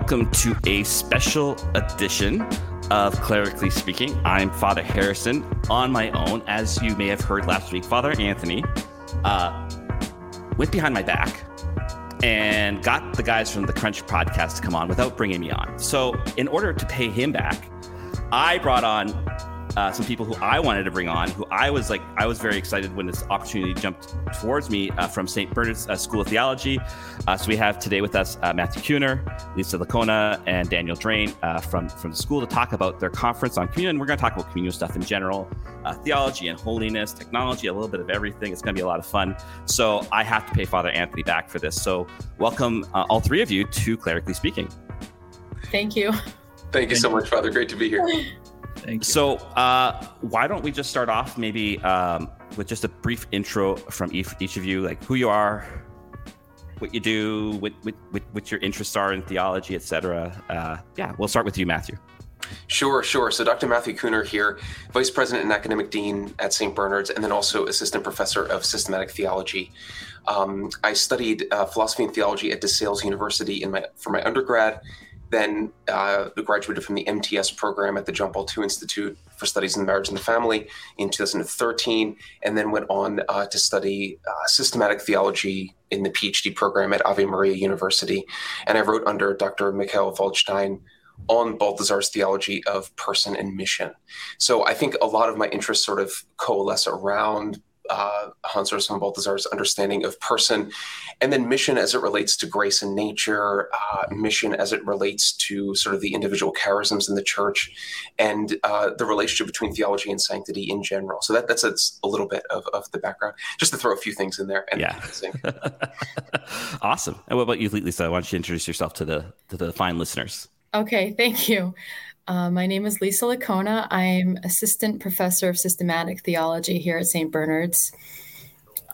welcome to a special edition of Clerically Speaking. I'm Father Harrison on my own. As you may have heard last week, Father Anthony uh, went behind my back and got the guys from the Crunch podcast to come on without bringing me on. So, in order to pay him back, I brought on uh, some people who I wanted to bring on, who I was like, I was very excited when this opportunity jumped towards me uh, from St. Bernard's uh, School of Theology. Uh, so we have today with us uh, Matthew Kuhner, Lisa Lickona, and Daniel Drain uh, from, from the school to talk about their conference on communion. We're going to talk about communion stuff in general, theology and holiness, technology, a little bit of everything. It's going to be a lot of fun. So I have to pay Father Anthony back for this. So welcome all three of you to Clerically Speaking. Thank you. Thank you so much, Father. Great to be here. Thank you. So, uh, why don't we just start off maybe um, with just a brief intro from each, each of you, like who you are, what you do, what, what, what your interests are in theology, etc. Uh, yeah, we'll start with you, Matthew. Sure, sure. So, Dr. Matthew Kuhner here, Vice President and Academic Dean at St. Bernard's, and then also Assistant Professor of Systematic Theology. Um, I studied uh, philosophy and theology at DeSales University in my for my undergrad then uh, graduated from the MTS program at the John Paul II Institute for Studies in Marriage and the Family in 2013, and then went on uh, to study uh, systematic theology in the PhD program at Ave Maria University. And I wrote under Dr. Michael Waldstein on Balthasar's theology of person and mission. So I think a lot of my interests sort of coalesce around uh, Hans Urs von Balthasar's understanding of person, and then mission as it relates to grace and nature, uh, mission as it relates to sort of the individual charisms in the church, and uh, the relationship between theology and sanctity in general. So that, that's a, a little bit of, of the background, just to throw a few things in there. And yeah. awesome. And what about you, Lisa? Why don't you introduce yourself to the to the fine listeners? Okay, thank you. Uh, my name is Lisa Lickona. I'm assistant professor of systematic theology here at St. Bernard's.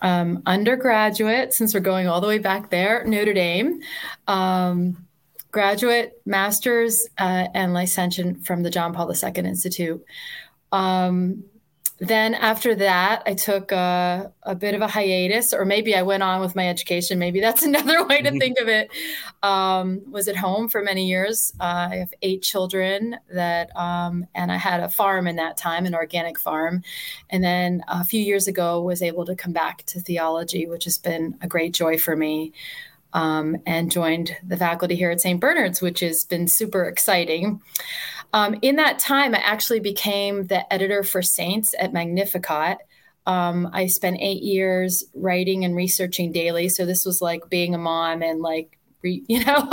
Um, undergraduate, since we're going all the way back there, Notre Dame. Um, graduate, master's, uh, and licentiate from the John Paul II Institute. Um, then after that, I took a, a, bit of a hiatus, or maybe I went on with my education. Maybe that's another way to mm-hmm. think of it. Um, was at home for many years. Uh, I have eight children that, um, and I had a farm in that time, an organic farm. And then a few years ago, was able to come back to theology, which has been a great joy for me. Um, and joined the faculty here at St. Bernard's, which has been super exciting. Um, in that time, I actually became the editor for Saints at Magnificat. Um, I spent eight years writing and researching daily. So this was like being a mom and like, re, you know,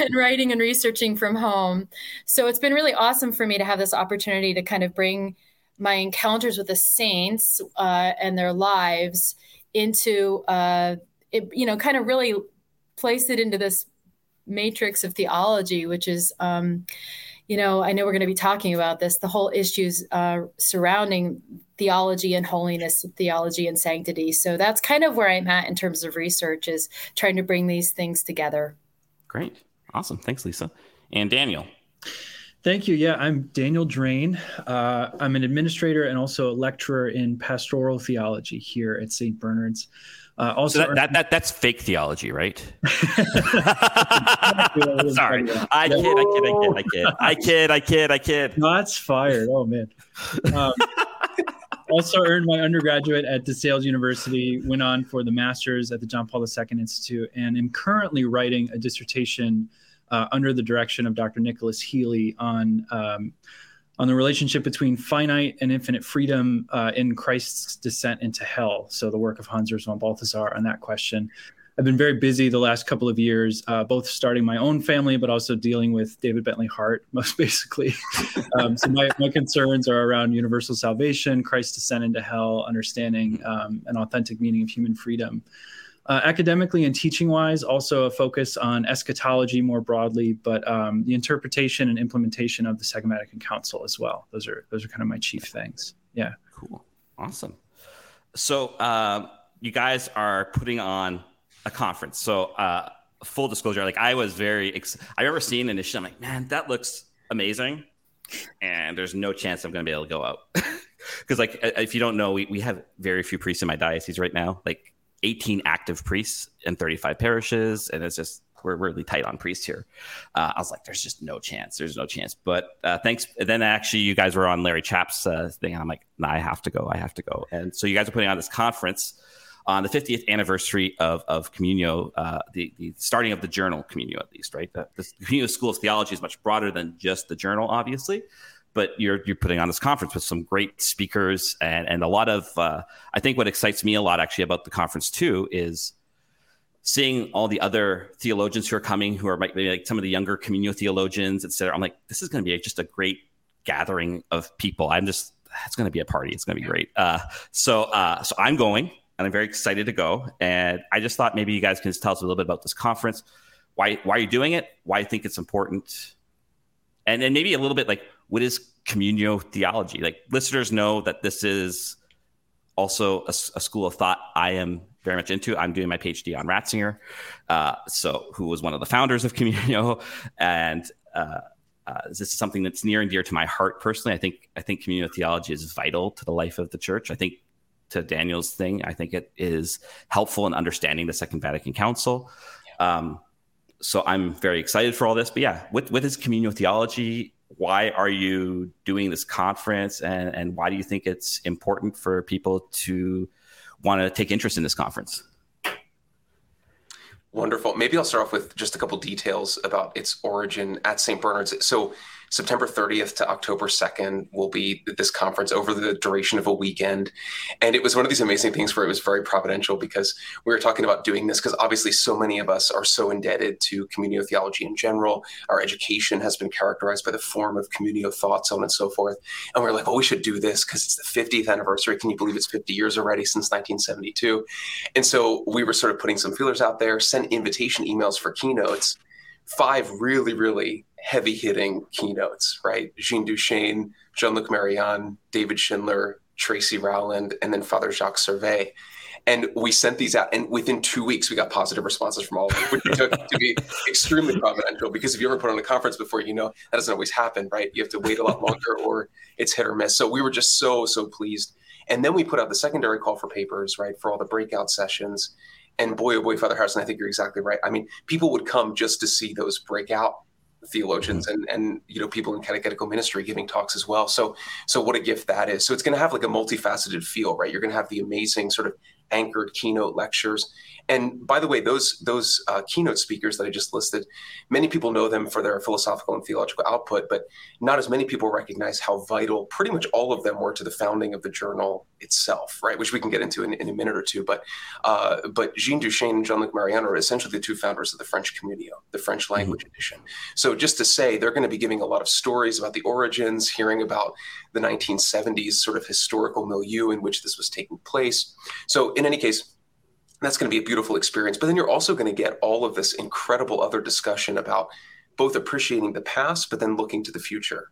and writing and researching from home. So it's been really awesome for me to have this opportunity to kind of bring my encounters with the saints uh, and their lives into, uh, it, you know, kind of really place it into this matrix of theology, which is, um, you know, I know we're going to be talking about this, the whole issues uh, surrounding theology and holiness, theology and sanctity. So that's kind of where I'm at in terms of research, is trying to bring these things together. Great. Awesome. Thanks, Lisa. And Daniel. Thank you. Yeah, I'm Daniel Drain. Uh, I'm an administrator and also a lecturer in pastoral theology here at St. Bernard's. Uh, also, so that, that, that, that's fake theology, right? Sorry, I kid, I kid, I kid, I kid, I kid, I kid. I kid. That's fired. Oh man. Um, also earned my undergraduate at DeSales University. Went on for the master's at the John Paul II Institute, and am currently writing a dissertation uh, under the direction of Dr. Nicholas Healy on. Um, on the relationship between finite and infinite freedom uh, in Christ's descent into hell. So, the work of Hans von Balthasar on that question. I've been very busy the last couple of years, uh, both starting my own family, but also dealing with David Bentley Hart, most basically. um, so, my, my concerns are around universal salvation, Christ's descent into hell, understanding um, an authentic meaning of human freedom. Uh, academically and teaching wise, also a focus on eschatology more broadly, but um, the interpretation and implementation of the Second Council as well. Those are those are kind of my chief things. Yeah. Cool. Awesome. So uh, you guys are putting on a conference. So uh, full disclosure, like I was very, ex- I remember seeing initially, I'm like, man, that looks amazing, and there's no chance I'm going to be able to go out. Because like if you don't know, we, we have very few priests in my diocese right now. Like 18 active priests in 35 parishes, and it's just we're really tight on priests here. Uh, I was like, there's just no chance. There's no chance. But uh, thanks. then actually, you guys were on Larry Chapp's uh, thing, and I'm like, nah, I have to go. I have to go. And so you guys are putting on this conference on the 50th anniversary of of Communio, uh, the the starting of the journal Communio, at least, right? The, the Communio School of Theology is much broader than just the journal, obviously. But you're you're putting on this conference with some great speakers and and a lot of. Uh, I think what excites me a lot actually about the conference too is seeing all the other theologians who are coming, who are maybe like some of the younger communio theologians, etc. I'm like, this is going to be just a great gathering of people. I'm just, it's going to be a party. It's going to be great. Uh, so, uh, so I'm going, and I'm very excited to go. And I just thought maybe you guys can just tell us a little bit about this conference, why why are you doing it, why you think it's important, and then maybe a little bit like what is communio theology? Like listeners know that this is also a, a school of thought I am very much into. I'm doing my PhD on Ratzinger, uh, so who was one of the founders of Communio, and uh, uh, this is something that's near and dear to my heart personally. I think I think communio theology is vital to the life of the church. I think to Daniel's thing, I think it is helpful in understanding the Second Vatican Council. Um, so I'm very excited for all this. But yeah, what what is communio theology? Why are you doing this conference, and and why do you think it's important for people to want to take interest in this conference. Wonderful. Maybe I'll start off with just a couple details about its origin at St. Bernard's. So September 30th to October 2nd will be this conference over the duration of a weekend. And it was one of these amazing things where it was very providential because we were talking about doing this because obviously so many of us are so indebted to communio theology in general. Our education has been characterized by the form of communio thought, so on and so forth. And we are like, well, we should do this because it's the 50th anniversary. Can you believe it's 50 years already since 1972? And so we were sort of putting some feelers out there, sent invitation emails for keynotes five really, really heavy hitting keynotes, right? Jean Duchesne, Jean Luc Marion, David Schindler, Tracey Rowland, and then Father Jacques Servais. And we sent these out, and within two weeks, we got positive responses from all of them, which we took to be extremely providential. Because if you ever put on a conference before, you know that doesn't always happen, right? You have to wait a lot longer, or it's hit or miss. So we were just so so pleased. And then we put out the secondary call for papers, right, for all the breakout sessions. And boy, oh boy, Father Harrison, I think you're exactly right. I mean, people would come just to see those breakout theologians mm-hmm. and and you know people in catechetical ministry giving talks as well. So so what a gift that is. So it's going to have like a multifaceted feel right? You're going to have the amazing sort of anchored keynote lectures and by the way, those those uh, keynote speakers that I just listed, many people know them for their philosophical and theological output, but not as many people recognize how vital pretty much all of them were to the founding of the journal itself, right? Which we can get into in, in a minute or two. But uh, but Jean Duchesne and Jean-Luc Marion are essentially the two founders of the French Communio, the French mm-hmm. language mm-hmm. edition. So just to say, they're going to be giving a lot of stories about the origins, hearing about the 1970s sort of historical milieu in which this was taking place. So in any case that's going to be a beautiful experience. But then you're also going to get all of this incredible other discussion about both appreciating the past, but then looking to the future.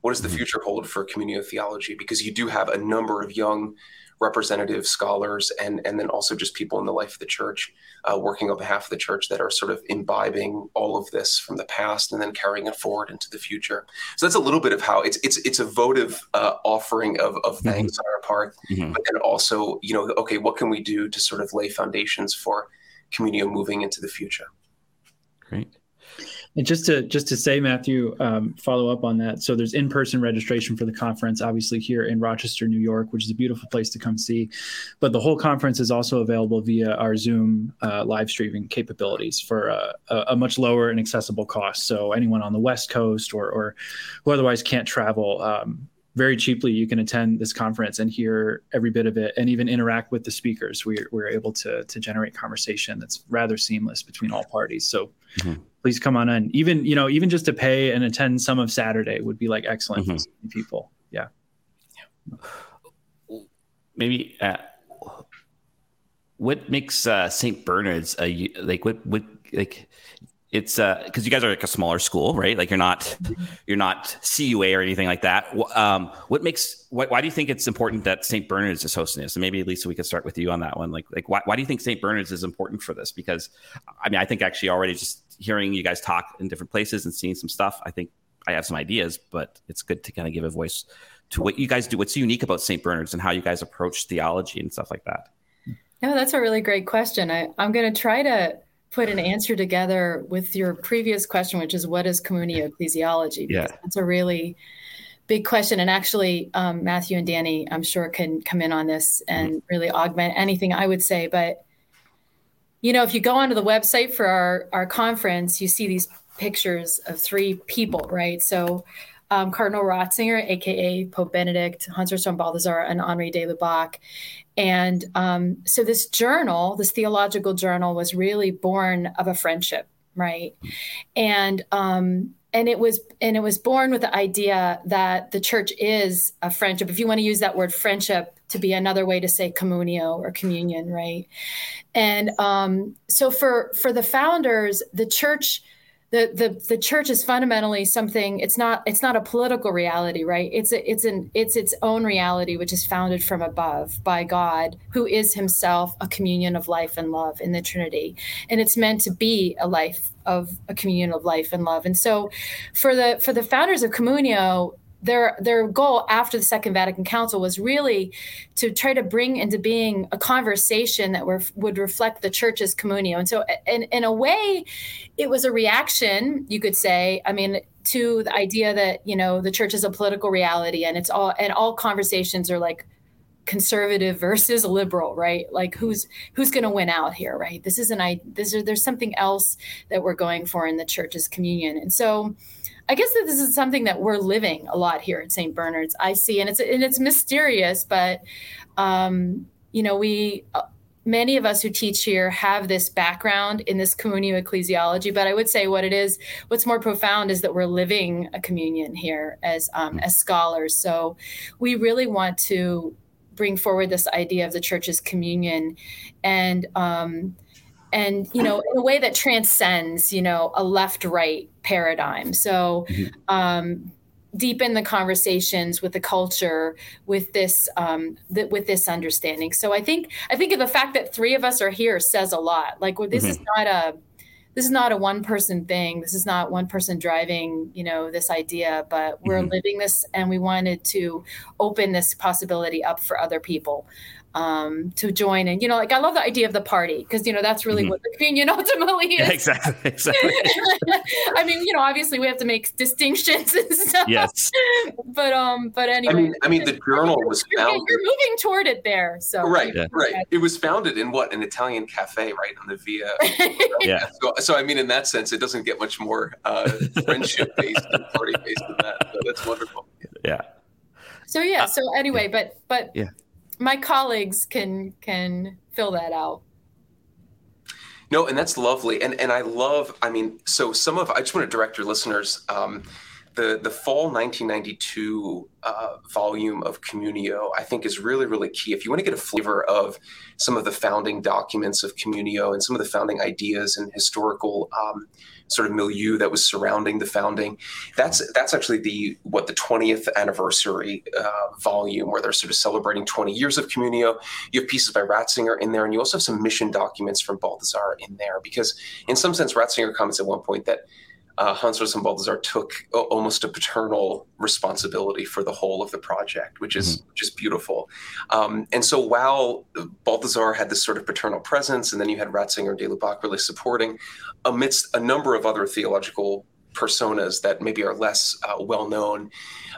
What does the mm-hmm. future hold for communio theology? Because you do have a number of young representative scholars and and then also just people in the life of the church uh, working on behalf of the church that are sort of imbibing all of this from the past and then carrying it forward into the future so that's a little bit of how it's it's it's a votive uh, offering of, of thanks mm-hmm. on our part mm-hmm. but then also you know okay what can we do to sort of lay foundations for communio moving into the future great and just to just to say, Matthew, um, follow up on that. So there's in-person registration for the conference, obviously here in Rochester, New York, which is a beautiful place to come see. But the whole conference is also available via our Zoom uh, live streaming capabilities for a, a, much lower and accessible cost. So anyone on the West Coast or or who otherwise can't travel. Um, very cheaply you can attend this conference and hear every bit of it and even interact with the speakers. We're, we're able to, to generate conversation that's rather seamless between all parties. So mm-hmm. please come on in. Even you know even just to pay and attend some of saturday would be like excellent mm-hmm. for people. Yeah. Maybe uh, what makes uh, st bernard's a like what what like it's uh because you guys are like a smaller school right? Like you're not you're not cua or anything like that. Um what makes why, why do you think it's important that st bernard's is hosting this? And maybe lisa we could start with you on that one. Like like why, why do you think st bernard's is important for this? Because i mean i think actually already just hearing you guys talk in different places and seeing some stuff i think i have some ideas but it's good to kind of give a voice to what you guys do. What's unique about st bernard's and how you guys approach theology and stuff like that? No that's a really great question. I, i'm going to try to put an answer together with your previous question, which is what is communio ecclesiology? Because yeah. that's a really big question. And actually, um, Matthew and Danny, I'm sure, can come in on this and mm-hmm. really augment anything I would say. But you know, if you go onto the website for our our conference, you see these pictures of three people, right? So um, Cardinal Ratzinger, aka Pope Benedict, Hans von Balthasar, and Henri de Lubac. And um, so this journal, this theological journal, was really born of a friendship, right? And um, and it was and it was born with the idea that the church is a friendship. If you want to use that word friendship to be another way to say communio or communion, right? And um, so for for the founders, the church the the the church is fundamentally something it's not it's not a political reality right? It's a, it's an it's its own reality which is founded from above by God who is himself a communion of life and love in the trinity. And it's meant to be a life of a communion of life and love. And so for the for the founders of communio their their goal after the Second Vatican Council was really to try to bring into being a conversation that were, would reflect the Church's communio. And so, in, in a way, it was a reaction, you could say. I mean, to the idea that you know the Church is a political reality, and it's all and all conversations are like conservative versus liberal right like who's who's going to win out here right this isn't i this is there's something else that we're going for in the church's communion and so I guess that this is something that we're living a lot here at St. Bernard's. I see, and it's and it's mysterious, but um, you know, we uh, many of us who teach here have this background in this communio ecclesiology. But I would say what it is, what's more profound is that we're living a communion here as um, as scholars. So we really want to bring forward this idea of the church's communion and. Um, and you know in a way that transcends you know a left right paradigm so mm-hmm. um, deepen the conversations with the culture with this um, th- with this understanding so i think i think of the fact that three of us are here says a lot like well, this mm-hmm. is not a this is not a one person thing this is not one person driving you know this idea but we're mm-hmm. living this and we wanted to open this possibility up for other people um, to join. And, you know, like I love the idea of the party because, you know, that's really mm-hmm. what the communion ultimately is. Yeah, exactly. Exactly. I mean, you know, obviously we have to make distinctions and stuff. Yes. But, um, but anyway. I mean, I mean, the journal was founded. You're moving toward it there. So, right, yeah. right. It was founded in what? An Italian cafe, right? On the Via. yeah. So, so, I mean, in that sense, it doesn't get much more uh, friendship based and party based than that. So that's wonderful. Yeah. So, yeah. So, anyway, but, but, yeah my colleagues can can fill that out. No, and that's lovely, and and I love. I mean, so some of I just want to direct your listeners. Um, the the fall 1992 uh, volume of Communio, I think, is really really key. If you want to get a flavor of some of the founding documents of Communio and some of the founding ideas and historical um, sort of milieu that was surrounding the founding. That's that's actually the what the 20th anniversary uh, volume where they're sort of celebrating 20 years of Communio. You have pieces by Ratzinger in there, and you also have some mission documents from Balthasar in there because, in some sense, Ratzinger comments at one point that uh, Hans Balthasar took almost a paternal responsibility for the whole of the project, which is mm-hmm. which is beautiful. Um, and so while Balthasar had this sort of paternal presence, and then you had Ratzinger and de Lubac really supporting, amidst a number of other theological personas that maybe are less uh, well known.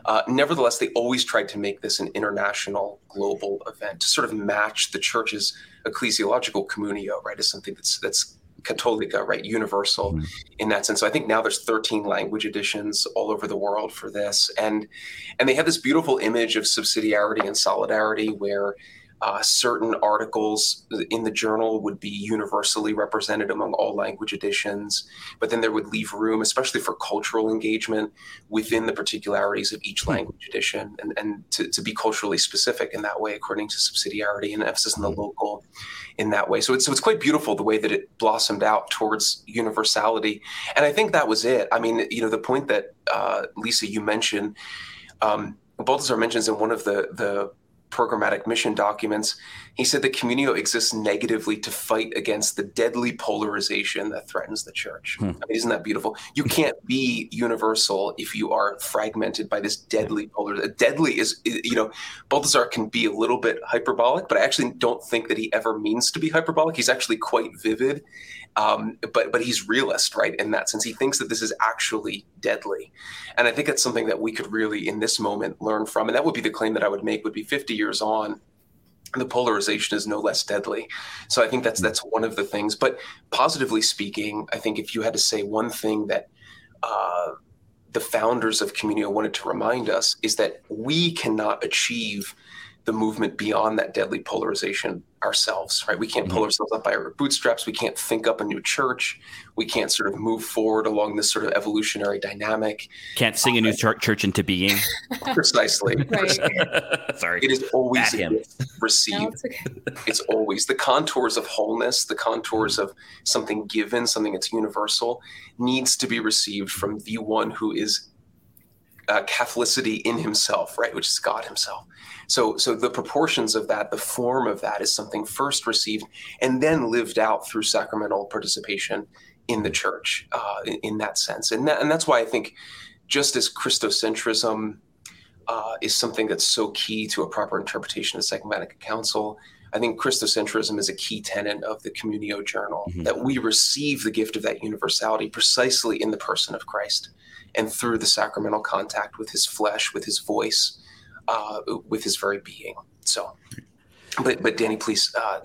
Uh, nevertheless, they always tried to make this an international, global event to sort of match the church's ecclesiological communio, right, as something that's that's Catholica, right, universal mm-hmm. in that sense. So I think now there's 13 language editions all over the world for this, and and they have this beautiful image of subsidiarity and solidarity where uh, certain articles in the journal would be universally represented among all language editions, but then there would leave room, especially for cultural engagement within the particularities of each hmm. language edition, and, and to, to be culturally specific in that way, according to subsidiarity and emphasis on the hmm. local in that way. So it's, so it's quite beautiful the way that it blossomed out towards universality. And I think that was it. I mean, you know, the point that uh, Lisa, you mentioned, um, Balthasar mentions in one of the, the programmatic mission documents, he said the Communio exists negatively to fight against the deadly polarization that threatens the church. Hmm. I mean, isn't that beautiful? You can't be universal if you are fragmented by this deadly polarization. Deadly is, you know, Balthasar can be a little bit hyperbolic, but I actually don't think that he ever means to be hyperbolic. He's actually quite vivid Um, but but he's realist, right? In that sense, he thinks that this is actually deadly, and I think that's something that we could really, in this moment, learn from. And that would be the claim that I would make. Would be 50 years on, the polarization is no less deadly. So I think that's that's one of the things. But positively speaking, I think if you had to say one thing that uh, the founders of Communio wanted to remind us is that we cannot achieve the movement beyond that deadly polarization ourselves, right? We can't pull mm-hmm. ourselves up by our bootstraps. We can't think up a new church. We can't sort of move forward along this sort of evolutionary dynamic. Can't sing a new church into being. Precisely. Sorry. It is always received. No, it's, okay. it's always the contours of wholeness, the contours of something given, something that's universal, needs to be received from the one who is uh, Catholicity in himself, right, which is God Himself. So, so the proportions of that, the form of that, is something first received and then lived out through sacramental participation in the church, uh, in, in, that sense, and that, and that's why I think, just as Christocentrism uh, is something that's so key to a proper interpretation of the Second Council. I think Christocentrism is a key tenet of the Communio Journal mm-hmm. that we receive the gift of that universality precisely in the person of Christ and through the sacramental contact with his flesh, with his voice, uh, with his very being. So, but but Danny, please uh,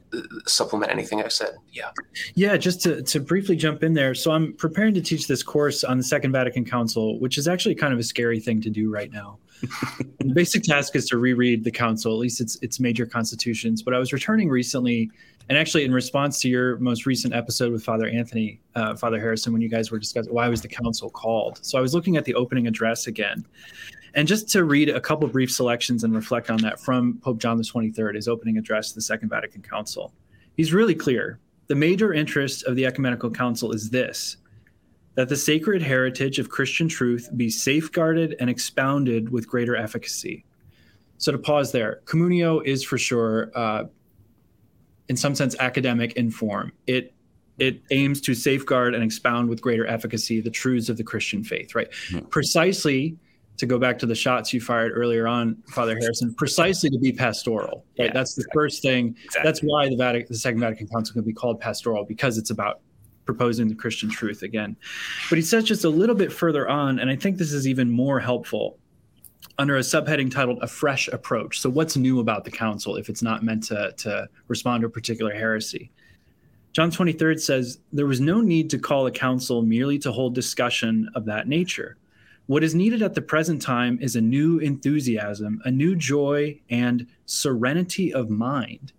supplement anything I said. Yeah. Yeah, just to to briefly jump in there. So I'm preparing to teach this course on the Second Vatican Council, which is actually kind of a scary thing to do right now. the basic task is to reread the council, at least its its major constitutions. But I was returning recently and actually, in response to your most recent episode with Father Anthony, uh, Father Harrison, when you guys were discussing why was the council called, so I was looking at the opening address again, and just to read a couple brief selections and reflect on that from Pope John Third, his opening address to the Second Vatican Council. He's really clear. The major interest of the Ecumenical Council is this: that the sacred heritage of Christian truth be safeguarded and expounded with greater efficacy. So to pause there, communio is for sure. Uh, in some sense academic in form. It it aims to safeguard and expound with greater efficacy the truths of the Christian faith, right? Mm-hmm. Precisely to go back to the shots you fired earlier on, Father Harrison, precisely to be pastoral, right? Yeah, That's the first thing. Exactly. That's why the Vatican, the Second Vatican Council can be called pastoral because it's about proposing the Christian truth again. But he says just a little bit further on, and I think this is even more helpful under a subheading titled A Fresh Approach. So, what's new about the council if it's not meant to, to respond to a particular heresy? John 23rd says, There was no need to call a council merely to hold discussion of that nature. What is needed at the present time is a new enthusiasm, a new joy, and serenity of mind.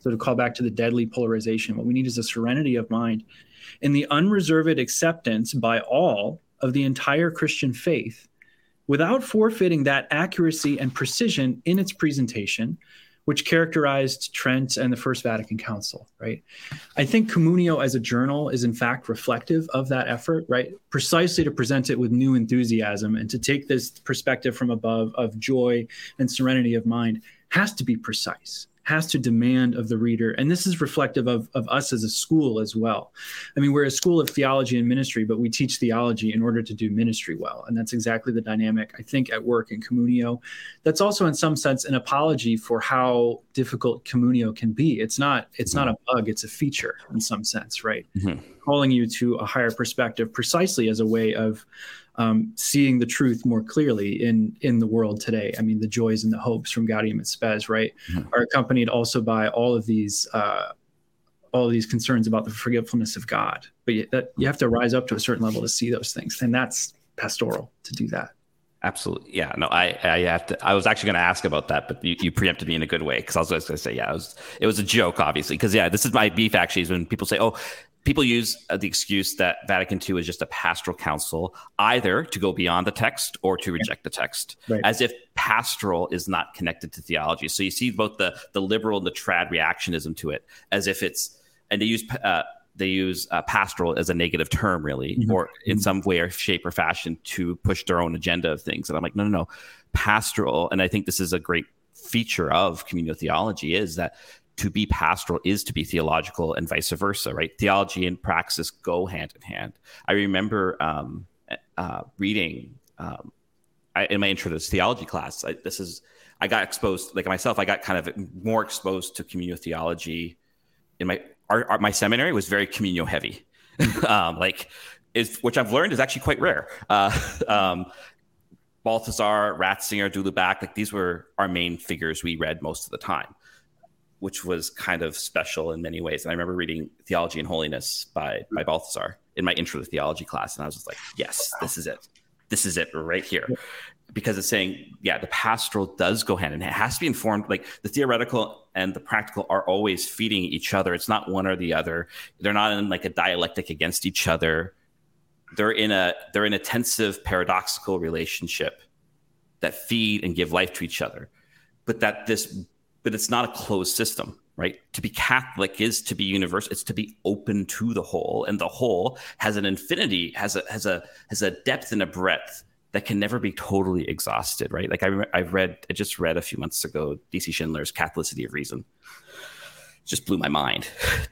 So, to call back to the deadly polarization, what we need is a serenity of mind in the unreserved acceptance by all of the entire Christian faith without forfeiting that accuracy and precision in its presentation, which characterized Trent and the First Vatican Council, right? I think Communio as a journal is in fact reflective of that effort, right? Precisely to present it with new enthusiasm and to take this perspective from above of joy and serenity of mind has to be precise has to demand of the reader. And this is reflective of, of us as a school as well. I mean, we're a school of theology and ministry, but we teach theology in order to do ministry well. And that's exactly the dynamic, I think, at work in Communio. That's also, in some sense, an apology for how difficult Communio can be. It's not, it's not a bug, it's a feature in some sense, right? Mm-hmm. Calling you to a higher perspective precisely as a way of um, seeing the truth more clearly in in the world today. I mean, the joys and the hopes from Gaudium et Spes, right, mm-hmm. are accompanied also by all of these uh, all of these concerns about the forgetfulness of God. But you, that you have to rise up to a certain level to see those things, and that's pastoral to do that. Absolutely, yeah. No, I, I have to. I was actually going to ask about that, but you, you preempted me in a good way because I was going to say, yeah, it was it was a joke, obviously, because yeah, this is my beef actually is when people say, oh, people use uh, the excuse that Vatican II is just a pastoral council, either to go beyond the text or to reject the text, right. as if pastoral is not connected to theology. So you see both the the liberal and the trad reactionism to it, as if it's and they use. Uh, they use uh, pastoral as a negative term, really, mm-hmm. or in mm-hmm. some way or shape or fashion to push their own agenda of things. And I'm like, no, no, no, pastoral. And I think this is a great feature of communio theology is that to be pastoral is to be theological and vice versa, right? Theology and praxis go hand in hand. I remember um, uh, reading um, I, in my intro to this theology class. I, this is I got exposed, like myself, I got kind of more exposed to communio theology in my our, our, my seminary was very communal heavy. um, like is which I've learned is actually quite rare. Uh, um, Balthasar, Ratzinger, de Lubac, like these were our main figures we read most of the time, which was kind of special in many ways. And I remember reading Theology and Holiness by by mm-hmm. Balthasar in my intro to theology class, and I was just like, yes, this is it. This is it right here. Because it's saying, yeah, the pastoral does go hand in hand. It has to be informed. Like the theoretical and the practical are always feeding each other. It's not one or the other. They're not in like a dialectic against each other they're in a they're in a tensive paradoxical relationship that feed and give life to each other but that this but it's not a closed system right? To be catholic is to be universal it's to be open to the whole and the whole has an infinity has a has a has a depth and a breadth that can never be totally exhausted right? Like i i read i just read a few months ago dc schindler's catholicity of reason. Just blew my mind.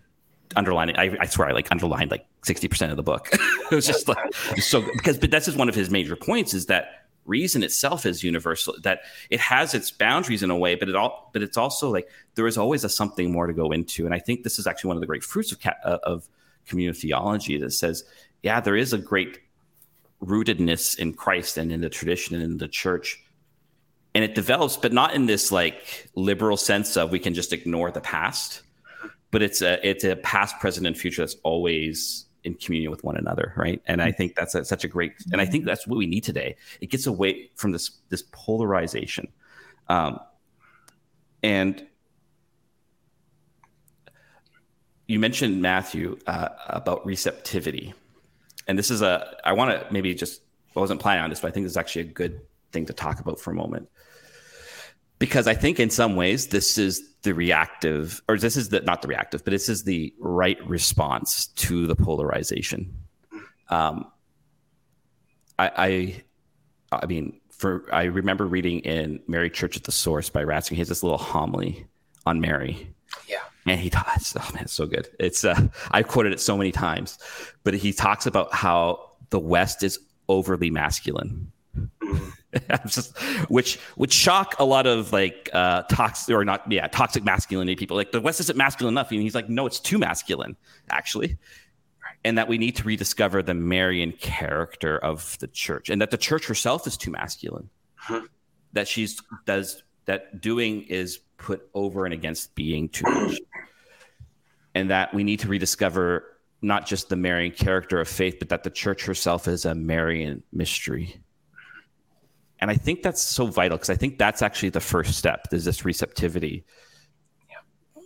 Underlining I, I swear i like underlined like 60% of the book. it was just like so because but that's just one of his major points is that reason itself is universal that it has its boundaries in a way but it all but it's also like there is always a something more to go into. And i think this is actually one of the great fruits of uh, of community theology that says yeah there is a great rootedness in christ and in the tradition and in the church. And it develops but not in this like liberal sense of we can just ignore the past but it's a it's a past present and future that's always in communion with one another, right? And I think that's a, such a great, and I think that's what we need today. It gets away from this this polarization, um, and you mentioned Matthew uh, about receptivity, and this is a I want to maybe just I wasn't planning on this, but I think this is actually a good thing to talk about for a moment because I think in some ways this is the reactive, or this is the not the reactive, but this is the right response to the polarization. Um, I, I, I mean, for I remember reading in Mary Church at the Source by Ratzinger. He has this little homily on Mary. Yeah. And he talks, oh man, it's so good. It's uh, I've quoted it so many times, but he talks about how the West is overly masculine. Which would shock a lot of like uh toxic or not yeah toxic masculinity people. Like the west isn't masculine enough. And he's like no it's too masculine actually. And that we need to rediscover the marian character of the church. And that the church herself is too masculine. Huh. that she's does that doing is put over and against being too much. And that we need to rediscover not just the marian character of faith but that the church herself is a marian mystery and I think that's so vital because I think that's actually the first step. There's this receptivity. Yeah.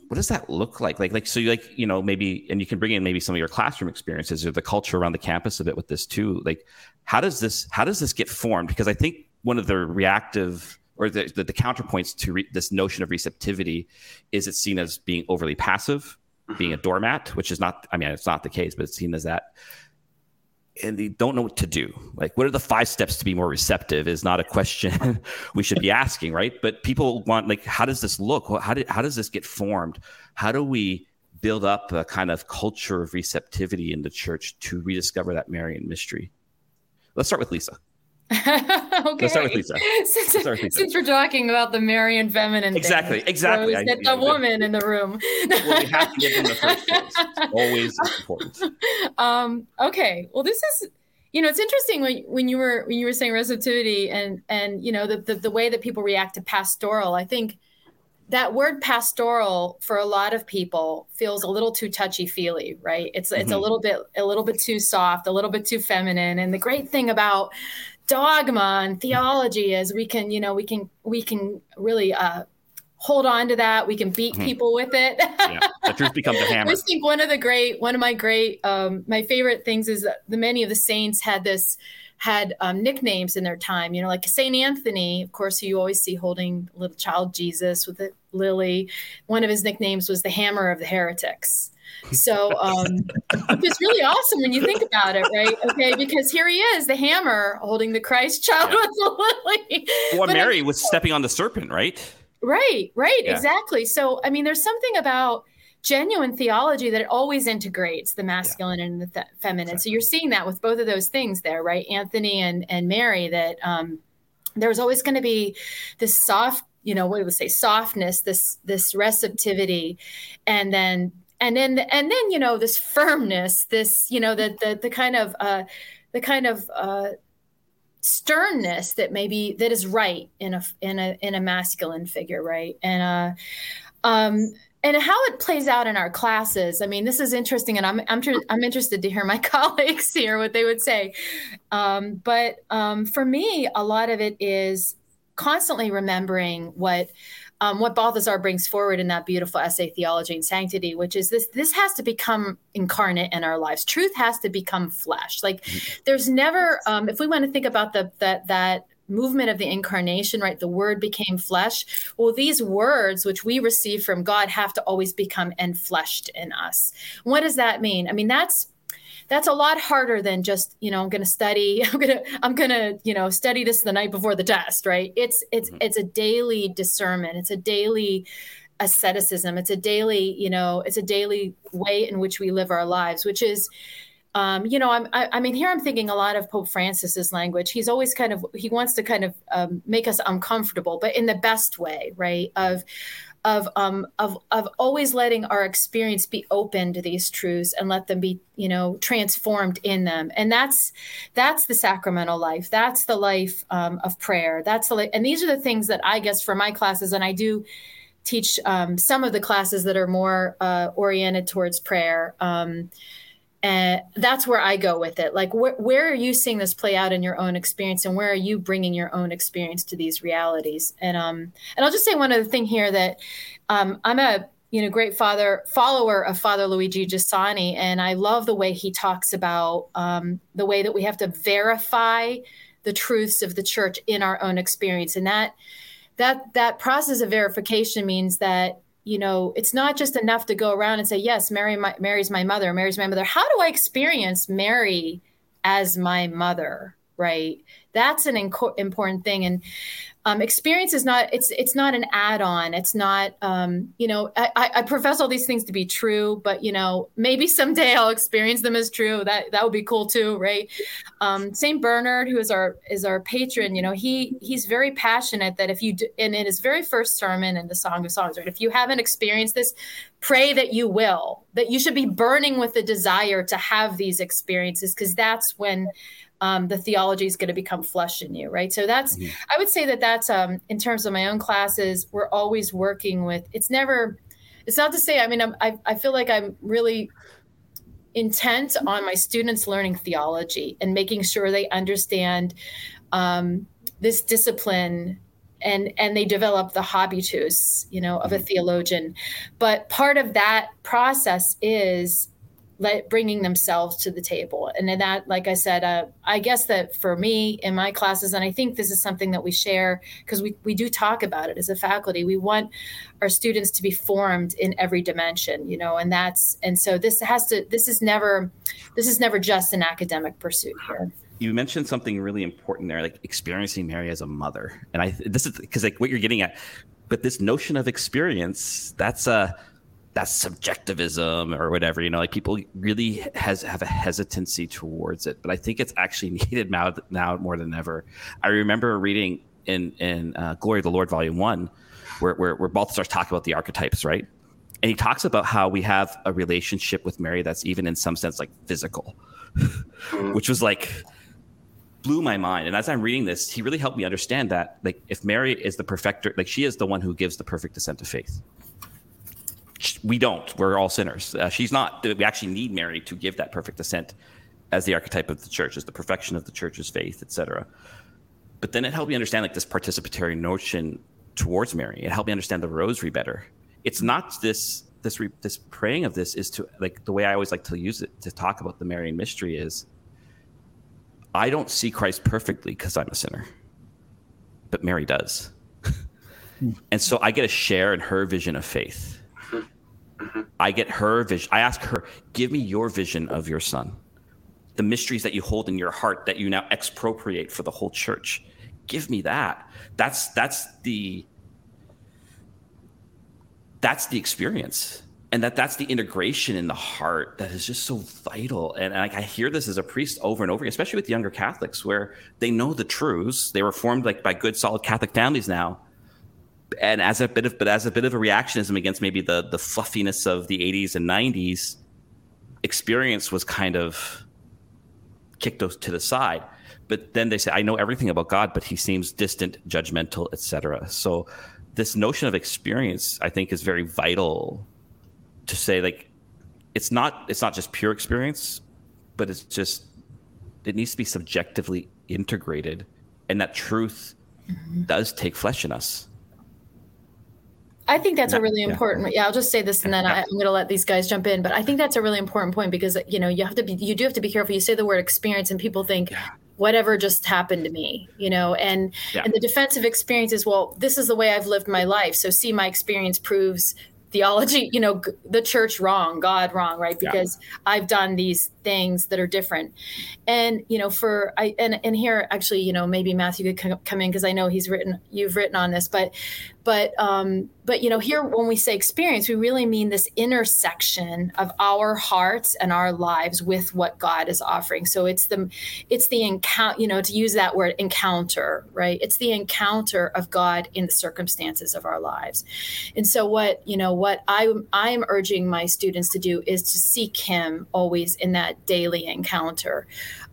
What does that look like? Like, like so, you like you know maybe, and you can bring in maybe some of your classroom experiences or the culture around the campus a bit with this too. Like, how does this how does this get formed? Because I think one of the reactive or the, the, the counterpoints to re- this notion of receptivity is it's seen as being overly passive, mm-hmm. being a doormat, which is not. I mean, it's not the case, but it's seen as that and they don't know what to do. Like, what are the five steps to be more receptive? Is not a question we should be asking, right? But people want like, how does this look? How did how does this get formed? How do we build up a kind of culture of receptivity in the church to rediscover that Marian mystery? Let's start with Lisa. okay. Let's start with Lisa. Since, with Lisa. since we're talking about the Marian feminine, exactly, thing, exactly. So the woman in the room. well, we have to give them the first place. It's always important. Um, okay. Well, this is you know it's interesting when, when you were when you were saying receptivity and and you know the, the, the way that people react to pastoral i think that word pastoral for a lot of people feels a little too touchy feely right it's mm-hmm. it's a mm-hmm. little bit a little bit too soft a little bit too feminine and the great thing about dogma and theology is we can you know we can we can really uh, hold on to that. We can beat mm-hmm. people with it. Yeah, the truth becomes a hammer. i think one of the great one of my great um, my favorite things is that the many of the saints had this had um, nicknames in their time you know like saint anthony of course who you always see holding little child jesus with a lily. One of his nicknames was the hammer of the heretics so um, it's really awesome when you think about it, right? Okay, because here he is, the hammer holding the Christ child yeah. with the lily. Well, but Mary I, was stepping on the serpent, right? Right, right, yeah. exactly. So, I mean, there's something about genuine theology that it always integrates the masculine yeah. and the th- feminine. Exactly. So you're seeing that with both of those things there, right? Anthony and and Mary. That um, there's always going to be this soft you know what do we say softness this this receptivity and then and then and then you know this firmness this you know the the, the kind of uh the kind of uh sternness that maybe that is right in a in a in a masculine figure right and uh um and how it plays out in our classes. I mean, this is interesting, and I'm I'm I'm interested to hear my colleagues here what they would say. Um, but um, for me, a lot of it is constantly remembering what um, what Balthasar brings forward in that beautiful essay, Theology and Sanctity, which is this this has to become incarnate in our lives. Truth has to become flesh. Like there's never, um, if we want to think about the that that movement of the incarnation, right? The word became flesh. Well, these words which we receive from God have to always become enfleshed in us. What does that mean? I mean, that's that's a lot harder than just you know i'm going to study i'm going to i'm to you know study this the night before the test right it's it's mm-hmm. it's a daily discernment it's a daily asceticism it's a daily you know it's a daily way in which we live our lives which is um, you know, I'm, I, I, mean, here I'm thinking a lot of Pope Francis's language. He's always kind of he wants to kind of um, make us uncomfortable, but in the best way, right? Of of um of of always letting our experience be open to these truths and let them be you know transformed in them. And that's that's the sacramental life. That's the life um, of prayer. That's the and these are the things that i guess for my classes and i do teach um, some of the classes that are more uh, oriented towards prayer um, and that's where i go with it. Like wh- where are you seeing this play out in your own experience and where are you bringing your own experience to these realities? And um and i'll just say one other thing here that um i'm a you know great father follower of father luigi giussani and i love the way he talks about um, the way that we have to verify the truths of the church in our own experience. And that that that process of verification means that you know, it's not just enough to go around and say, yes, Mary, my, Mary's my mother, Mary's my mother. How do I experience Mary as my mother? Right. That's an inco- important thing. And um, experience is not it's it's not an add-on. It's not um, you know I, I profess all these things to be true but you know maybe someday i'll experience them as true. That that would be cool too right? Um, saint bernard who is our is our patron you know he he's very passionate that if you do, and in his very first sermon in the song of songs right if you haven't experienced this pray that you will that you should be burning with the desire to have these experiences because that's when um, the theology is going to become flesh in you, right? So that's, mm-hmm. I would say that that's um, in terms of my own classes, we're always working with. It's never, it's not to say. I mean, I'm, I I feel like I'm really intent on my students learning theology and making sure they understand um, this discipline and and they develop the habitus you know of a mm-hmm. theologian but part of that process is let, bringing themselves to the table. And then that, like I said, uh, I guess that for me in my classes, and I think this is something that we share because we, we do talk about it as a faculty, we want our students to be formed in every dimension, you know, and that's, and so this has to, this is never, this is never just an academic pursuit here you mentioned something really important there, like experiencing Mary as a mother. And I this is because like what you're getting at, but this notion of experience, that's a that's subjectivism or whatever you know like people really has have a hesitancy towards it but i think it's actually needed now, now more than ever. I remember reading in in uh, glory of the lord volume one where, where, where balthasar's talking about the archetypes right? And he talks about how we have a relationship with mary that's even in some sense like physical which was like blew my mind. And as i'm reading this he really helped me understand that like if mary is the perfecter like she is the one who gives the perfect descent of faith we don't. We're all sinners. Uh, she's not. We actually need Mary to give that perfect descent as the archetype of the church, as the perfection of the church's faith, etc. But then it helped me understand like this participatory notion towards Mary. It helped me understand the rosary better. It's not this this re, this praying of this is to like the way I always like to use it to talk about the Marian mystery is I don't see Christ perfectly because I'm a sinner, but Mary does. And so I get a share in her vision of faith Mm-hmm. I get her vision. I ask her, give me your vision of your son, the mysteries that you hold in your heart that you now expropriate for the whole church. Give me that. That's that's the that's the experience and that that's the integration in the heart that is just so vital and, and I, hear this as a priest over and over again especially with younger catholics where they know the truths they were formed like by good solid catholic families now and as a bit of but as a bit of a reactionism against maybe the the fluffiness of the 80s and 90s experience was kind of kicked to the side. But then they say i know everything about god but he seems distant judgmental etc so this notion of experience i think is very vital to say like it's not it's not just pure experience but it's just it needs to be subjectively integrated and that truth mm-hmm. does take flesh in us I think that's a really important. Yeah. yeah, I'll just say this, and then I, am going to let these guys jump in. But I think that's a really important point because you know you have to be, you do have to be careful. You say the word experience, and people think yeah. whatever just happened to me, you know. And yeah. and the defensive experience is well, this is the way I've lived my life. So see, my experience proves theology, you know, the church wrong, God wrong, right? Because yeah. I've done these things that are different. And, you know, for I and and here actually, you know, maybe Matthew could come in because I know he's written you've written on this, but but um but you know, here when we say experience, we really mean this intersection of our hearts and our lives with what God is offering. So it's the it's the encounter, you know, to use that word encounter, right? It's the encounter of God in the circumstances of our lives. And so what, you know, what I I am urging my students to do is to seek him always in that daily encounter.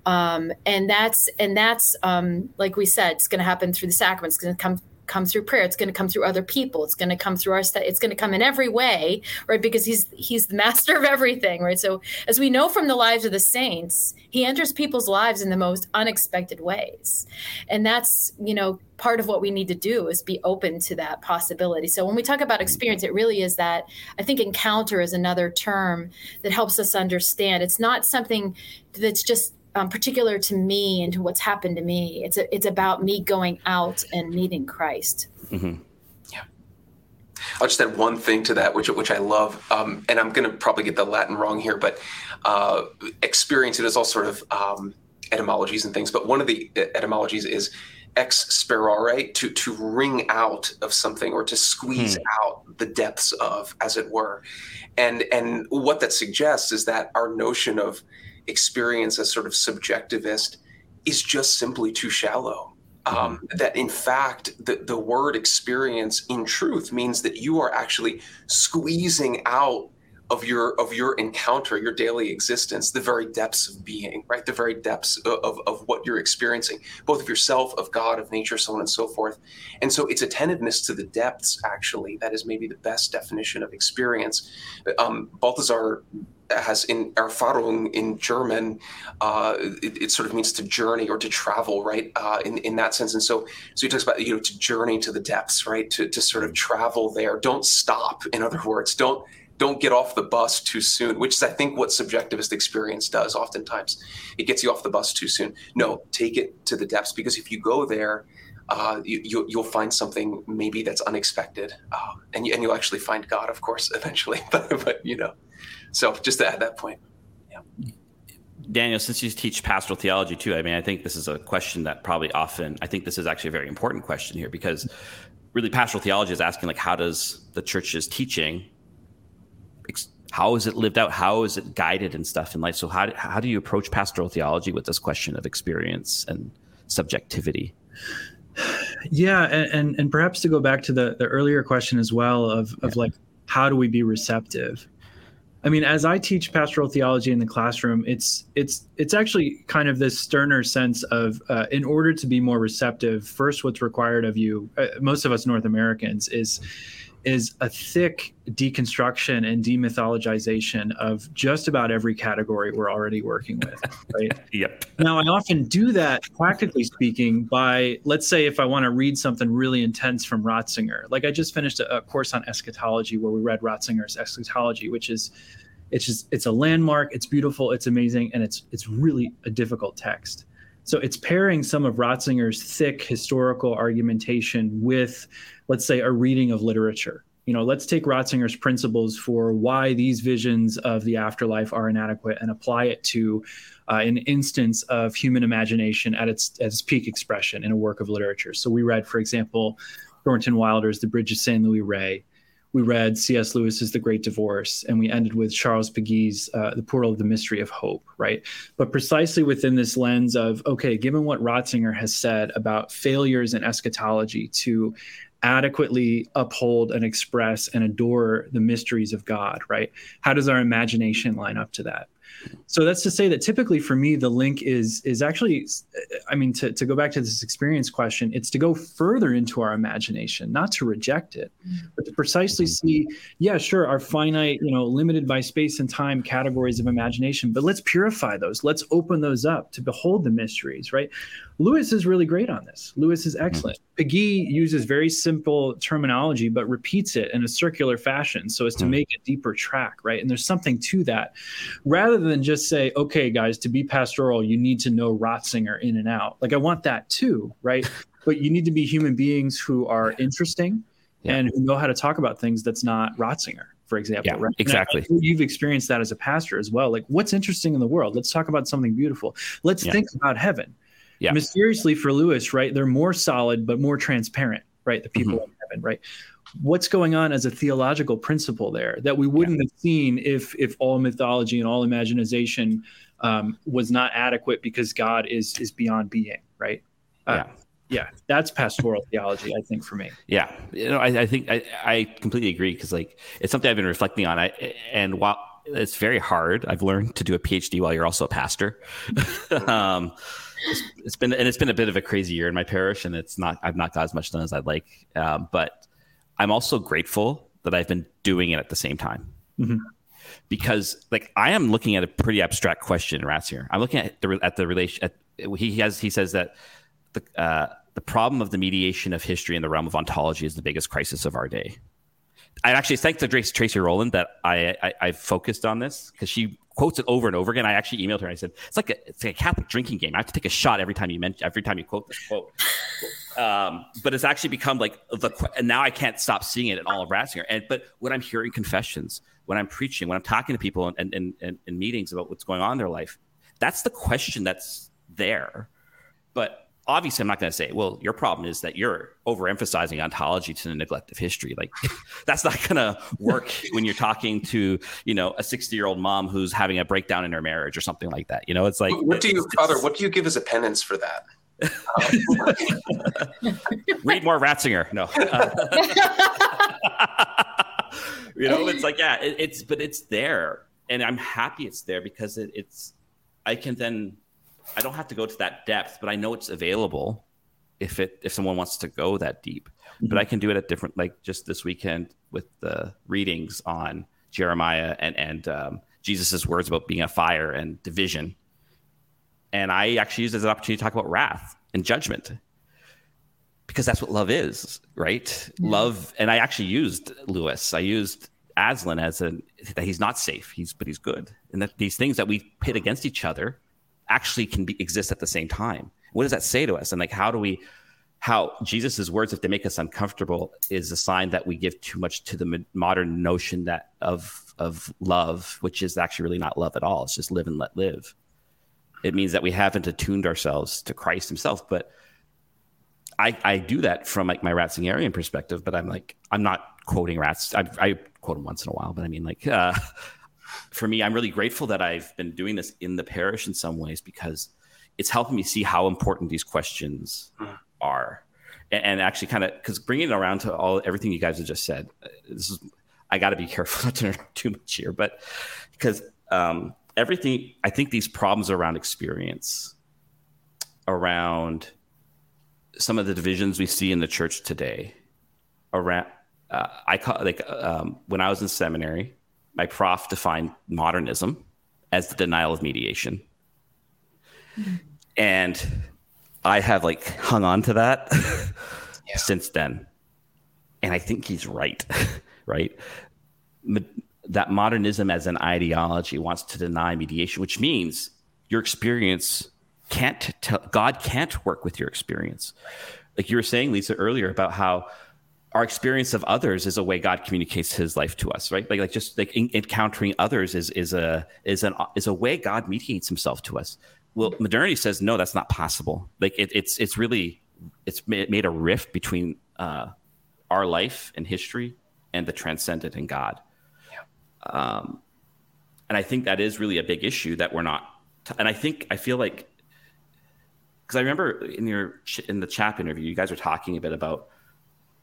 Um, and that's and that's um, like we said, it's going to happen through the sacraments. It's going to come come through prayer. It's going to come through other people. It's going to come through our study. It's going to come in every way, right? Because he's he's the master of everything, right? So as we know from the lives of the saints, he enters people's lives in the most unexpected ways, and that's you know part of what we need to do is be open to that possibility. So when we talk about experience, it really is that I think encounter is another term that helps us understand. It's not something that's just um, particular to me and to what's happened to me. It's a, it's about me going out and meeting Christ. Mm-hmm. Yeah. I'll just add one thing to that, which which I love, um, and I'm going to probably get the Latin wrong here, but uh, experience it is all sort of um, etymologies and things. But one of the etymologies is exspirare to to wring out of something or to squeeze hmm. out the depths of, as it were, and and what that suggests is that our notion of experience as sort of subjectivist is just simply too shallow. Um, that in fact, the, the word experience in truth means that you are actually squeezing out of your of your encounter your daily existence the very depths of being right? The very depths of, of, of, what you're experiencing both of yourself of god of nature so on and so forth. And so it's attentiveness to the depths actually that is maybe the best definition of experience. Um, balthasar has in Erfahrung in German, uh, it, it, sort of means to journey or to travel, right? Uh, in in that sense, and so so he talks about you know to journey to the depths, right? To to sort of travel there. Don't stop. In other words, don't don't get off the bus too soon, which is I think what subjectivist experience does. Oftentimes, it gets you off the bus too soon. No, take it to the depths because if you go there. Uh, you, will find something maybe that's unexpected, uh, and, you, and you'll actually find God, of course, eventually. but, but you know, so just to add that point. Yeah. Daniel, since you teach pastoral theology too, I mean, I think this is a question that probably often, I think this is actually a very important question here because really pastoral theology is asking like, how does the church's teaching, how is it lived out? How is it guided and stuff in life? So how, how do you approach pastoral theology with this question of experience and subjectivity? Yeah, and, and, and perhaps to go back to the, the earlier question as well of, of yeah. like, how do we be receptive? I mean, as I teach pastoral theology in the classroom, it's it's it's actually kind of this sterner sense of, uh, in order to be more receptive, first, what's required of you, uh, most of us North Americans, is is a thick deconstruction and demythologization of just about every category we're already working with. Right. yep. Now, I often do that, practically speaking, by let's say if I want to read something really intense from Ratzinger. Like I just finished a, a course on eschatology where we read Ratzinger's Eschatology, which is it's just it's a landmark. It's beautiful. It's amazing, and it's it's really a difficult text. So it's pairing some of Ratzinger's thick historical argumentation with let's say, a reading of literature. You know, let's take Ratzinger's principles for why these visions of the afterlife are inadequate and apply it to uh, an instance of human imagination at its at its peak expression in a work of literature. So we read, for example, Thornton Wilder's The Bridge of San Luis Rey. We read C.S. Lewis's The Great Divorce, and we ended with Charles Péguy's uh, The Portal of the Mystery of Hope, right? But precisely within this lens of, okay, given what Ratzinger has said about failures in eschatology to adequately uphold and express and adore the mysteries of God, right? How does our imagination line up to that? So that's to say that typically for me, the link is is actually, I mean, to, to go back to this experience question, it's to go further into our imagination, not to reject it, mm-hmm. but to precisely mm-hmm. see, yeah, sure, our finite, you know, limited by space and time categories of imagination, but let's purify those. Let's open those up to behold the mysteries, right? Lewis is really great on this. Lewis is excellent. Péguy uses very simple terminology, but repeats it in a circular fashion so as to hmm. make a deeper track, right? And there's something to that. Rather than just say, okay, guys, to be pastoral, you need to know Ratzinger in and out. Like, I want that too, right? but you need to be human beings who are interesting yeah. and who know how to talk about things that's not Ratzinger for example. Yeah, right? exactly. You've experienced that as a pastor as well. Like, what's interesting in the world? Let's talk about something beautiful. Let's yeah. think about heaven yeah. mysteriously for Lewis, right? They're more solid but more transparent, right? The people mm-hmm. in heaven, right? What's going on as a theological principle there that we wouldn't yeah. have seen if if all mythology and all imagination um, was not adequate because God is is beyond being, right? Uh, yeah. Yeah, that's pastoral theology, I think, for me. Yeah, you know, I, I think I, I completely agree because like it's something I've been reflecting on. I and while it's very hard, I've learned to do a PhD while you're also a pastor. um, it's, it's been and it's been a bit of a crazy year in my parish, and it's not I've not got as much done as I'd like. Um, but I'm also grateful that I've been doing it at the same time. Mm-hmm. Because like I am looking at a pretty abstract question, Ratzinger. I'm looking at the at the relation. At, he has he says that the uh, the problem of the mediation of history in the realm of ontology is the biggest crisis of our day. I actually thank the Tracey Rowland that I, I, I focused on this because she quotes it over and over again. I actually emailed her and I said, it's like a, it's like a Catholic drinking game. I have to take a shot every time you mention, every time you quote this quote. Um, but it's actually become like the, and now I can't stop seeing it in all of Ratzinger. And, but when I'm hearing confessions, when I'm preaching, when I'm talking to people in, in, in, in meetings about what's going on in their life, that's the question that's there. But obviously I'm not going to say, well, your problem is that you're overemphasizing ontology to the neglect of history. Like that's not going to work when you're talking to, you know, a 60 year old mom who's having a breakdown in her marriage or something like that. You know, it's like, what do you, Father, what do you give as a penance for that? Read more Ratzinger. No. you know, it's like, yeah, it, it's, but it's there. And I'm happy it's there because it, it's, I can then I don't have to go to that depth, but I know it's available if it if someone wants to go that deep. Mm-hmm. But I can do it at different like just this weekend with the readings on Jeremiah and and um, Jesus's words about being a fire and division. And I actually used it as an opportunity to talk about wrath and judgment because that's what love is, right? Love, and I actually used Lewis. I used Aslan as a that he's not safe, he's but he's good, and that these things that we pit against each other actually can be, exist at the same time. What does that say to us? And like, how do we, how Jesus's words, if they make us uncomfortable, is a sign that we give too much to the modern notion that of of love, which is actually really not love at all. It's just live and let live. It means that we haven't attuned ourselves to Christ Himself. But I, I do that from like my Ratzingerian perspective. But I'm like, I'm not quoting Rats. I, I quote him once in a while, but I mean, like, uh, for me, I'm really grateful that I've been doing this in the parish in some ways because it's helping me see how important these questions hmm. are, and, and actually kind of because bringing it around to all everything you guys have just said. Uh, this is I got to be careful not to interrupt too much here, but because um, everything I think these problems around experience, around some of the divisions we see in the church today, around uh, I call like um, when I was in seminary my prof defined modernism as the denial of mediation. Mm-hmm. And I have like hung on to that yeah. since then. And I think he's right, right? That modernism as an ideology wants to deny mediation, which means your experience can't tell, God can't work with your experience. Like you were saying, Lisa, earlier about how our experience of others is a way God communicates His life to us, right? Like, like just like in, encountering others is is a is an is a way God mediates Himself to us. Well, modernity says no, that's not possible. Like it, it's it's really it's made a rift between uh, our life and history and the transcendent in God. Yeah. Um, and I think that is really a big issue that we're not. T- and I think I feel like because I remember in your in the Chapp interview, you guys were talking a bit about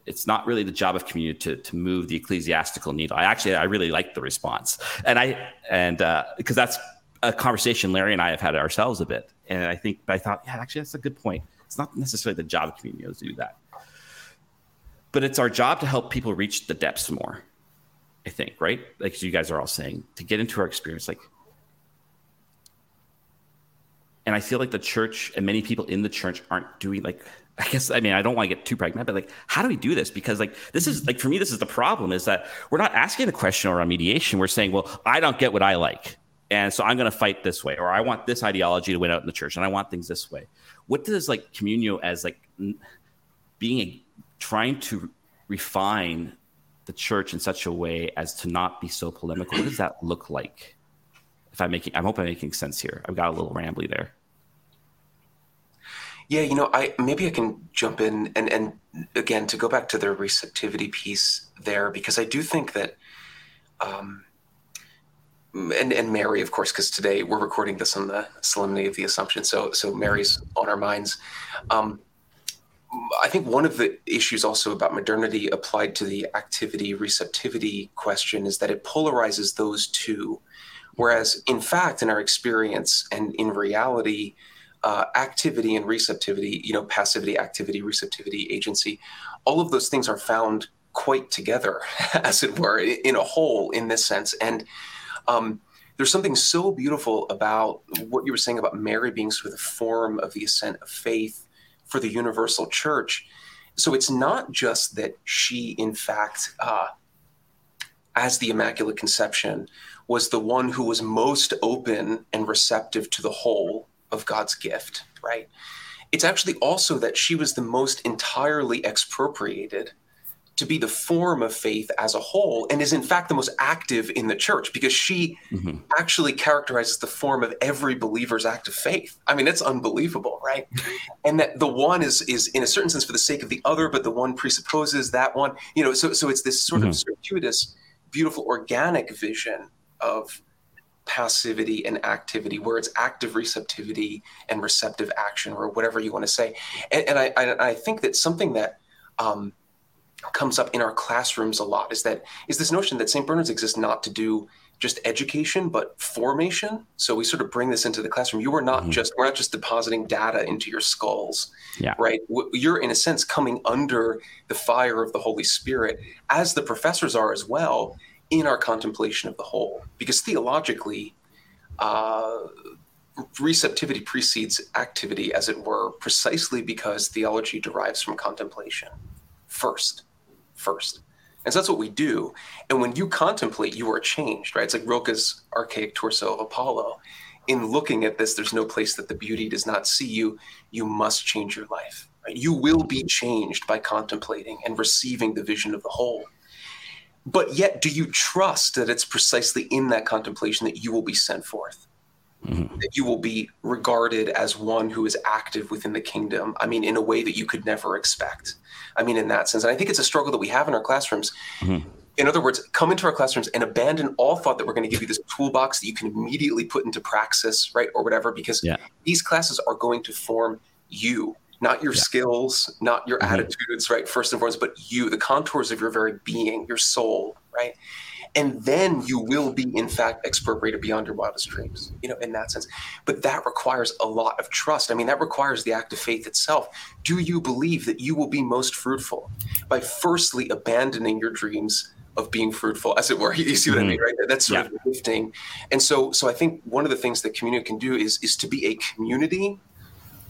it's not really the job of communio to, to move the ecclesiastical needle. I actually I really like the response, and I and uh because uh, that's a conversation Larry and I have had ourselves a bit, and I think I thought yeah actually that's a good point. It's not necessarily the job of communio to do that, but it's our job to help people reach the depths more. I think right, like you guys are all saying, to get into our experience, like. And I feel like the church and many people in the church aren't doing like I guess I mean I don't want to get too pragmatic, but like how do we do this? Because like this is like for me, this is the problem is that we're not asking the question around mediation. We're saying, well, I don't get what I like. And so I'm going to fight this way, or I want this ideology to win out in the church, and I want things this way. What does like communio as like being a, trying to refine the church in such a way as to not be so polemical? What does that look like? If I'm making, I hope I'm making sense here. I've got a little rambly there. Yeah, you know, I maybe I can jump in and and again to go back to the receptivity piece there because I do think that, um, and and Mary, of course, because today we're recording this on the Solemnity of the Assumption, so so Mary's on our minds. Um, I think one of the issues also about modernity applied to the activity receptivity question is that it polarizes those two, whereas in fact, in our experience and in reality uh, activity and receptivity, you know, passivity, activity, receptivity, agency, all of those things are found quite together, as it were, in a whole in this sense. And um, there's something so beautiful about what you were saying about Mary being sort of the form of the assent of faith for the universal church. So it's not just that she, in fact, uh, as the Immaculate Conception, was the one who was most open and receptive to the whole of God's gift, right? It's actually also that she was the most entirely expropriated to be the form of faith as a whole and is in fact the most active in the church because she mm-hmm. actually characterizes the form of every believer's act of faith i mean it's unbelievable right and that the one is is in a certain sense for the sake of the other but the one presupposes that one you know so so it's this sort mm-hmm. of circuitous beautiful organic vision of passivity and activity, where it's active receptivity and receptive action, or whatever you want to say. And, and I, I, I, think that something that um, comes up in our classrooms a lot is that is this notion that St. Bernard's exists not to do just education but formation so we sort of bring this into the classroom you are not mm-hmm. just we're not just depositing data into your skulls yeah. right you're in a sense coming under the fire of the holy spirit as the professors are as well in our contemplation of the whole. Because theologically, uh, receptivity precedes activity, as it were, precisely because theology derives from contemplation first. First. And so that's what we do. And when you contemplate, you are changed, right? It's like Rilke's archaic torso of Apollo. In looking at this, there's no place that the beauty does not see you. You must change your life. Right? You will be changed by contemplating and receiving the vision of the whole. But yet, do you trust that it's precisely in that contemplation that you will be sent forth? Mm-hmm. That you will be regarded as one who is active within the kingdom. I mean, in a way that you could never expect. I mean, in that sense. And I think it's a struggle that we have in our classrooms. Mm-hmm. In other words, come into our classrooms and abandon all thought that we're going to give you this toolbox that you can immediately put into praxis, right? Or whatever, because yeah. these classes are going to form you not your yeah. skills, not your mm-hmm. attitudes, right? First and foremost, but you, the contours of your very being, your soul, right? And then you will be, in fact, expropriated beyond your wildest dreams, you know, in that sense. But that requires a lot of trust. I mean, that requires the act of faith itself. Do you believe that you will be most fruitful by firstly abandoning your dreams? of being fruitful, as it were. You see what mm-hmm. I mean, right? That's sort yeah. of lifting. And so, so I think one of the things that communio can do is is to be a community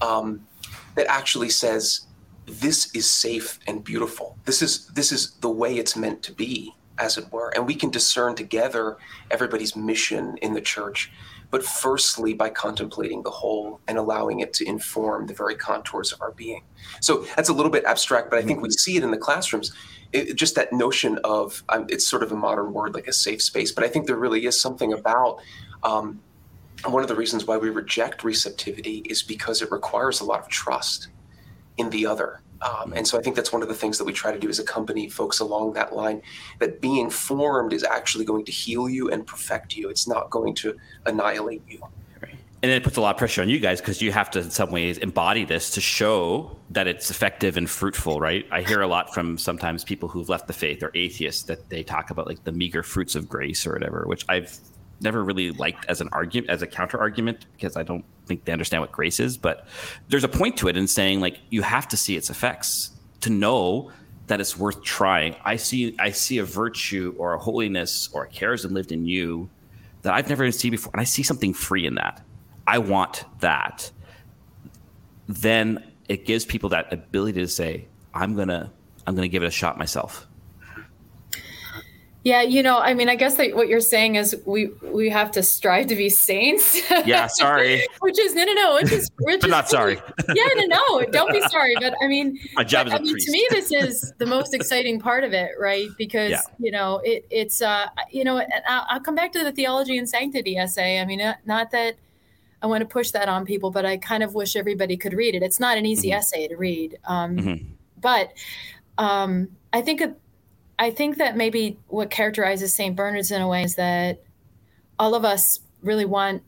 um, that actually says this is safe and beautiful. This is this is the way it's meant to be, as it were. And we can discern together everybody's mission in the church, but firstly by contemplating the whole and allowing it to inform the very contours of our being. So that's a little bit abstract, but I think we see it in the classrooms. It, just that notion of um, it's sort of a modern word like a safe space, but I think there really is something about um, one of the reasons why we reject receptivity is because it requires a lot of trust in the other. Um, and so I think that's one of the things that we try to do as a company, folks along that line, that being formed is actually going to heal you and perfect you. It's not going to annihilate you. And it puts a lot of pressure on you guys because you have to in some ways embody this to show that it's effective and fruitful right i hear a lot from sometimes people who've left the faith or atheists that they talk about like the meager fruits of grace or whatever which i've never really liked as an argument as a counter argument because i don't think they understand what grace is but there's a point to it in saying like you have to see its effects to know that it's worth trying. I see i see a virtue or a holiness or a charism lived in you that i've never seen before and i see something free in that. I want that, then it gives people that ability to say, I'm gonna I'm gonna give it a shot myself. Yeah, you know, I mean, I guess that what you're saying is we we have to strive to be saints. Yeah, sorry. which is no, no, no. Which is, which but is not sorry. yeah, no, no. Don't be sorry. But I mean, my job but, is. I mean, priest. to me, this is the most exciting part of it, right? Because Yeah. you know, it it's uh, you know, and I'll, I'll come back to the theology and sanctity essay. I mean, not that I want to push that on people, but I kind of wish everybody could read it. It's not an easy Mhm. essay to read, um, Mhm. but um, I think I think that maybe what characterizes St. Bernard's in a way is that all of us really want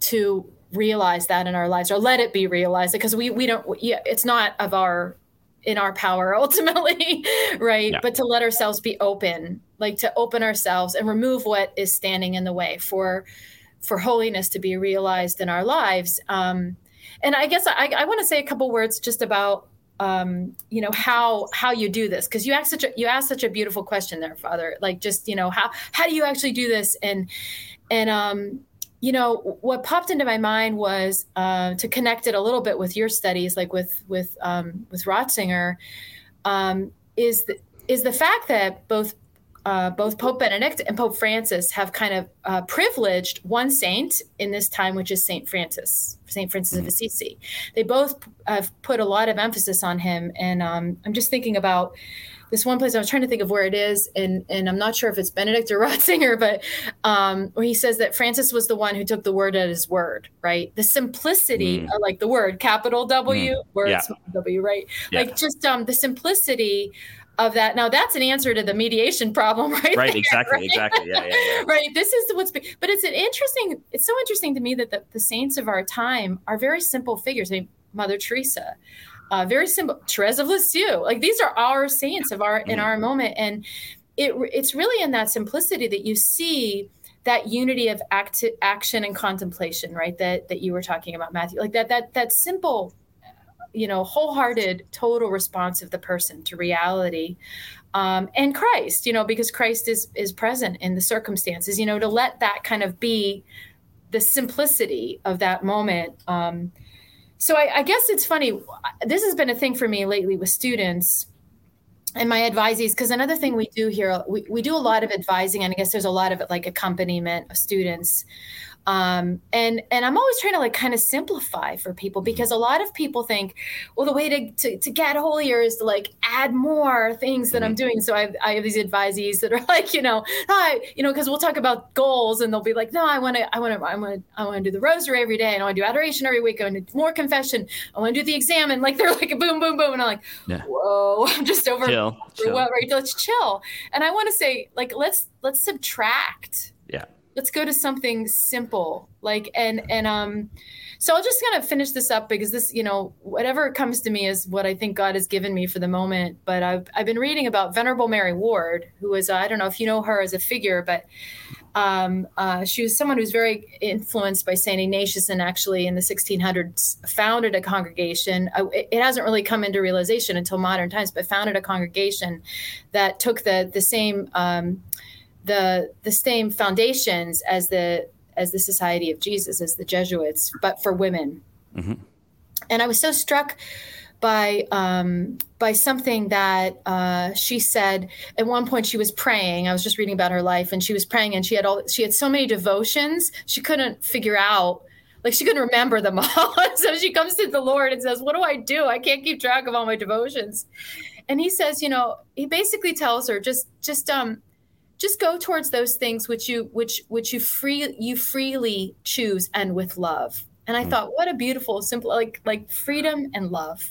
to realize that in our lives or let it be realized because we we don't yeah it's not of our in our power ultimately right Yeah. but to let ourselves be open like to open ourselves and remove what is standing in the way for for holiness to be realized in our lives um and i guess i, I want to say a couple words just about um, you know how how you do this? Because you asked such a you asked such a beautiful question there father. Like just you know how how do you actually do this? And and um you know what popped into my mind was uh, to connect it a little bit with your studies like with with um, with Ratzinger um, is the, is the fact that both uh, both Pope Benedict and Pope Francis have kind of uh, privileged one saint in this time, which is Saint Francis, Saint Francis of Assisi. They both have put a lot of emphasis on him, and um, I'm just thinking about this one place. I was trying to think of where it is, and and I'm not sure if it's Benedict or Ratzinger, but um, where he says that Francis was the one who took the word at his word, right? The simplicity, Mm. like the word, capital W, word Yeah. W, right? Yeah. Like just um, the simplicity of that. Now that's an answer to the mediation problem, right? Right, there, exactly, right? exactly. Yeah, yeah, yeah. right. This is what's, be- but it's an interesting. It's so interesting to me that the, the saints of our time are very simple figures. I mean, Mother Teresa, uh, very simple. Therese of Lisieux, like these are our saints of our in Mhm. our moment, and it it's really in that simplicity that you see that unity of act, action and contemplation, right? That that you were talking about, Matthew. Like that that that simple, you know, wholehearted, total response of the person to reality, um, and Christ. You know, because Christ is is present in the circumstances. You know, to let that kind of be the simplicity of that moment. Um, so I, I guess it's funny. This has been a thing for me lately with students and my advisees because another thing we do here we, we do a lot of advising and i guess there's a lot of like accompaniment of students. Um, and and i'm always trying to like kind of simplify for people because a lot of people think well the way to, to, to get holier is to like add more things that i'm doing. So I, I have these advisees that are like you know hi you know because we'll talk about goals and they'll be like no i want to i want to i want to i want to do the rosary every day and i want to do adoration every week i want to do more confession i want to do the exam and like they're like boom boom boom and i'm like Yeah. whoa i'm just over Chill. chill. Let's chill. And I want to say, like, let's let's subtract. Let's go to something simple. Like, and and um, so I'll just kind of finish this up because this, you know, whatever comes to me is what I think God has given me for the moment. But I've I've been reading about Venerable Mary Ward, who was uh, I don't know if you know her as a figure, but um, uh, she was someone who's very influenced by Saint Ignatius, and actually in the 1600s founded a congregation. Uh, it hasn't really come into realization until modern times, but founded a congregation that took the the same um, the the same foundations as the as the Society of Jesus, as the Jesuits, but for women. Mhm. And I was so struck by um, by something that uh, she said at one point. She was praying. I was just reading about her life, and she was praying, and she had all she had so many devotions she couldn't figure out. Like she couldn't remember them all. so she comes to the Lord and says, "What do I do? I can't keep track of all my devotions." And he says, you know, he basically tells her just just um just go towards those things which you which which you free you freely choose and with love. And I Mm. thought, what a beautiful, simple, like like freedom and love,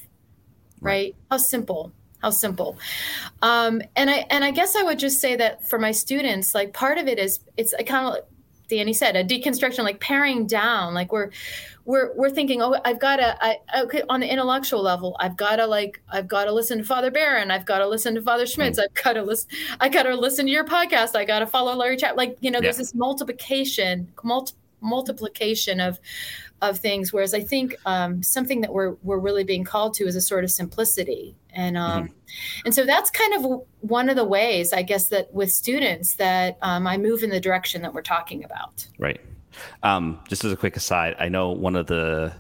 right? How simple, how simple. Um, and I and I guess I would just say that for my students, like part of it is it's I kind of Danny said, a deconstruction, like paring down, like we're we're we're thinking, oh, I've got to, I okay, on the intellectual level, I've got to like, I've got to listen to Father Barron, I've got to listen to Father Schmitz, mm. I've got to listen, I got to listen to your podcast, I got to follow Larry Chapp, like you know, yeah. there's this multiplication, multi- multiplication of of things. Whereas I think um, something that we're we're really being called to is a sort of simplicity, and um, mm-hmm. and so that's kind of one of the ways I guess that with students that um, I move in the direction that we're talking about. Right. Um, just as a quick aside, I know one of the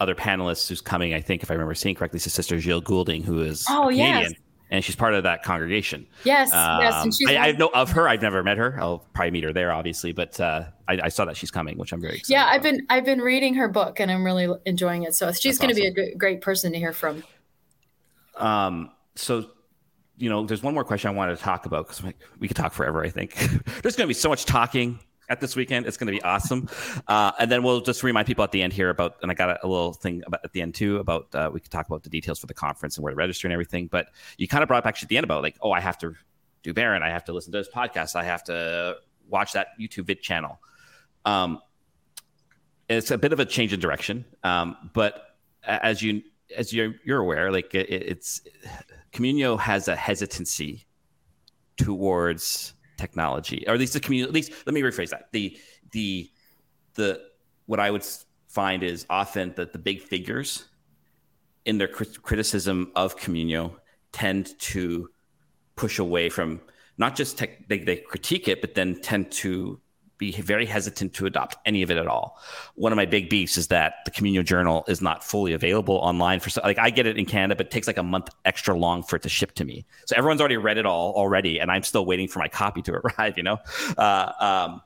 other panelists who's coming, I think, if I remember seeing correctly, is Sister Gill Goulding, who is oh, Canadian. Yes and she's part of that congregation. Yes, um, yes. And she's I, I know of her. I've never met her. I'll probably meet her there, obviously. But uh, I, I, saw that she's coming, which I'm very excited. Yeah, I've been I've been reading her book, and I'm really enjoying it. So she's going to awesome. be a great person to hear from. Um. So you know, there's one more question I wanted to talk about because we could talk forever. I think there's going to be so much talking at this weekend. It's going to be awesome. Uh, and then we'll just remind people at the end here about, and I got a, a little thing about at the end too about uh, we could talk about the details for the conference and where to register and everything. But you kind of brought up actually at the end about like, oh, I have to do Barron, I have to listen to this podcast, I have to watch that YouTube vid channel. Um, it's a bit of a change in direction, um, but as you as you're you're aware, like it, it's Communio has a hesitancy towards technology, or at least the community. At least let me rephrase that. The the the what I would find is often that the big figures in their criticism of Communio tend to push away from not just tech, they, they critique it, but then tend to be very hesitant to adopt any of it at all. One of my big beefs is that the Communio Journal is not fully available online for like I get it in Canada, but it takes like a month extra long for it to ship to me. So everyone's already read it all already, and I'm still waiting for my copy to arrive. You know, uh, um,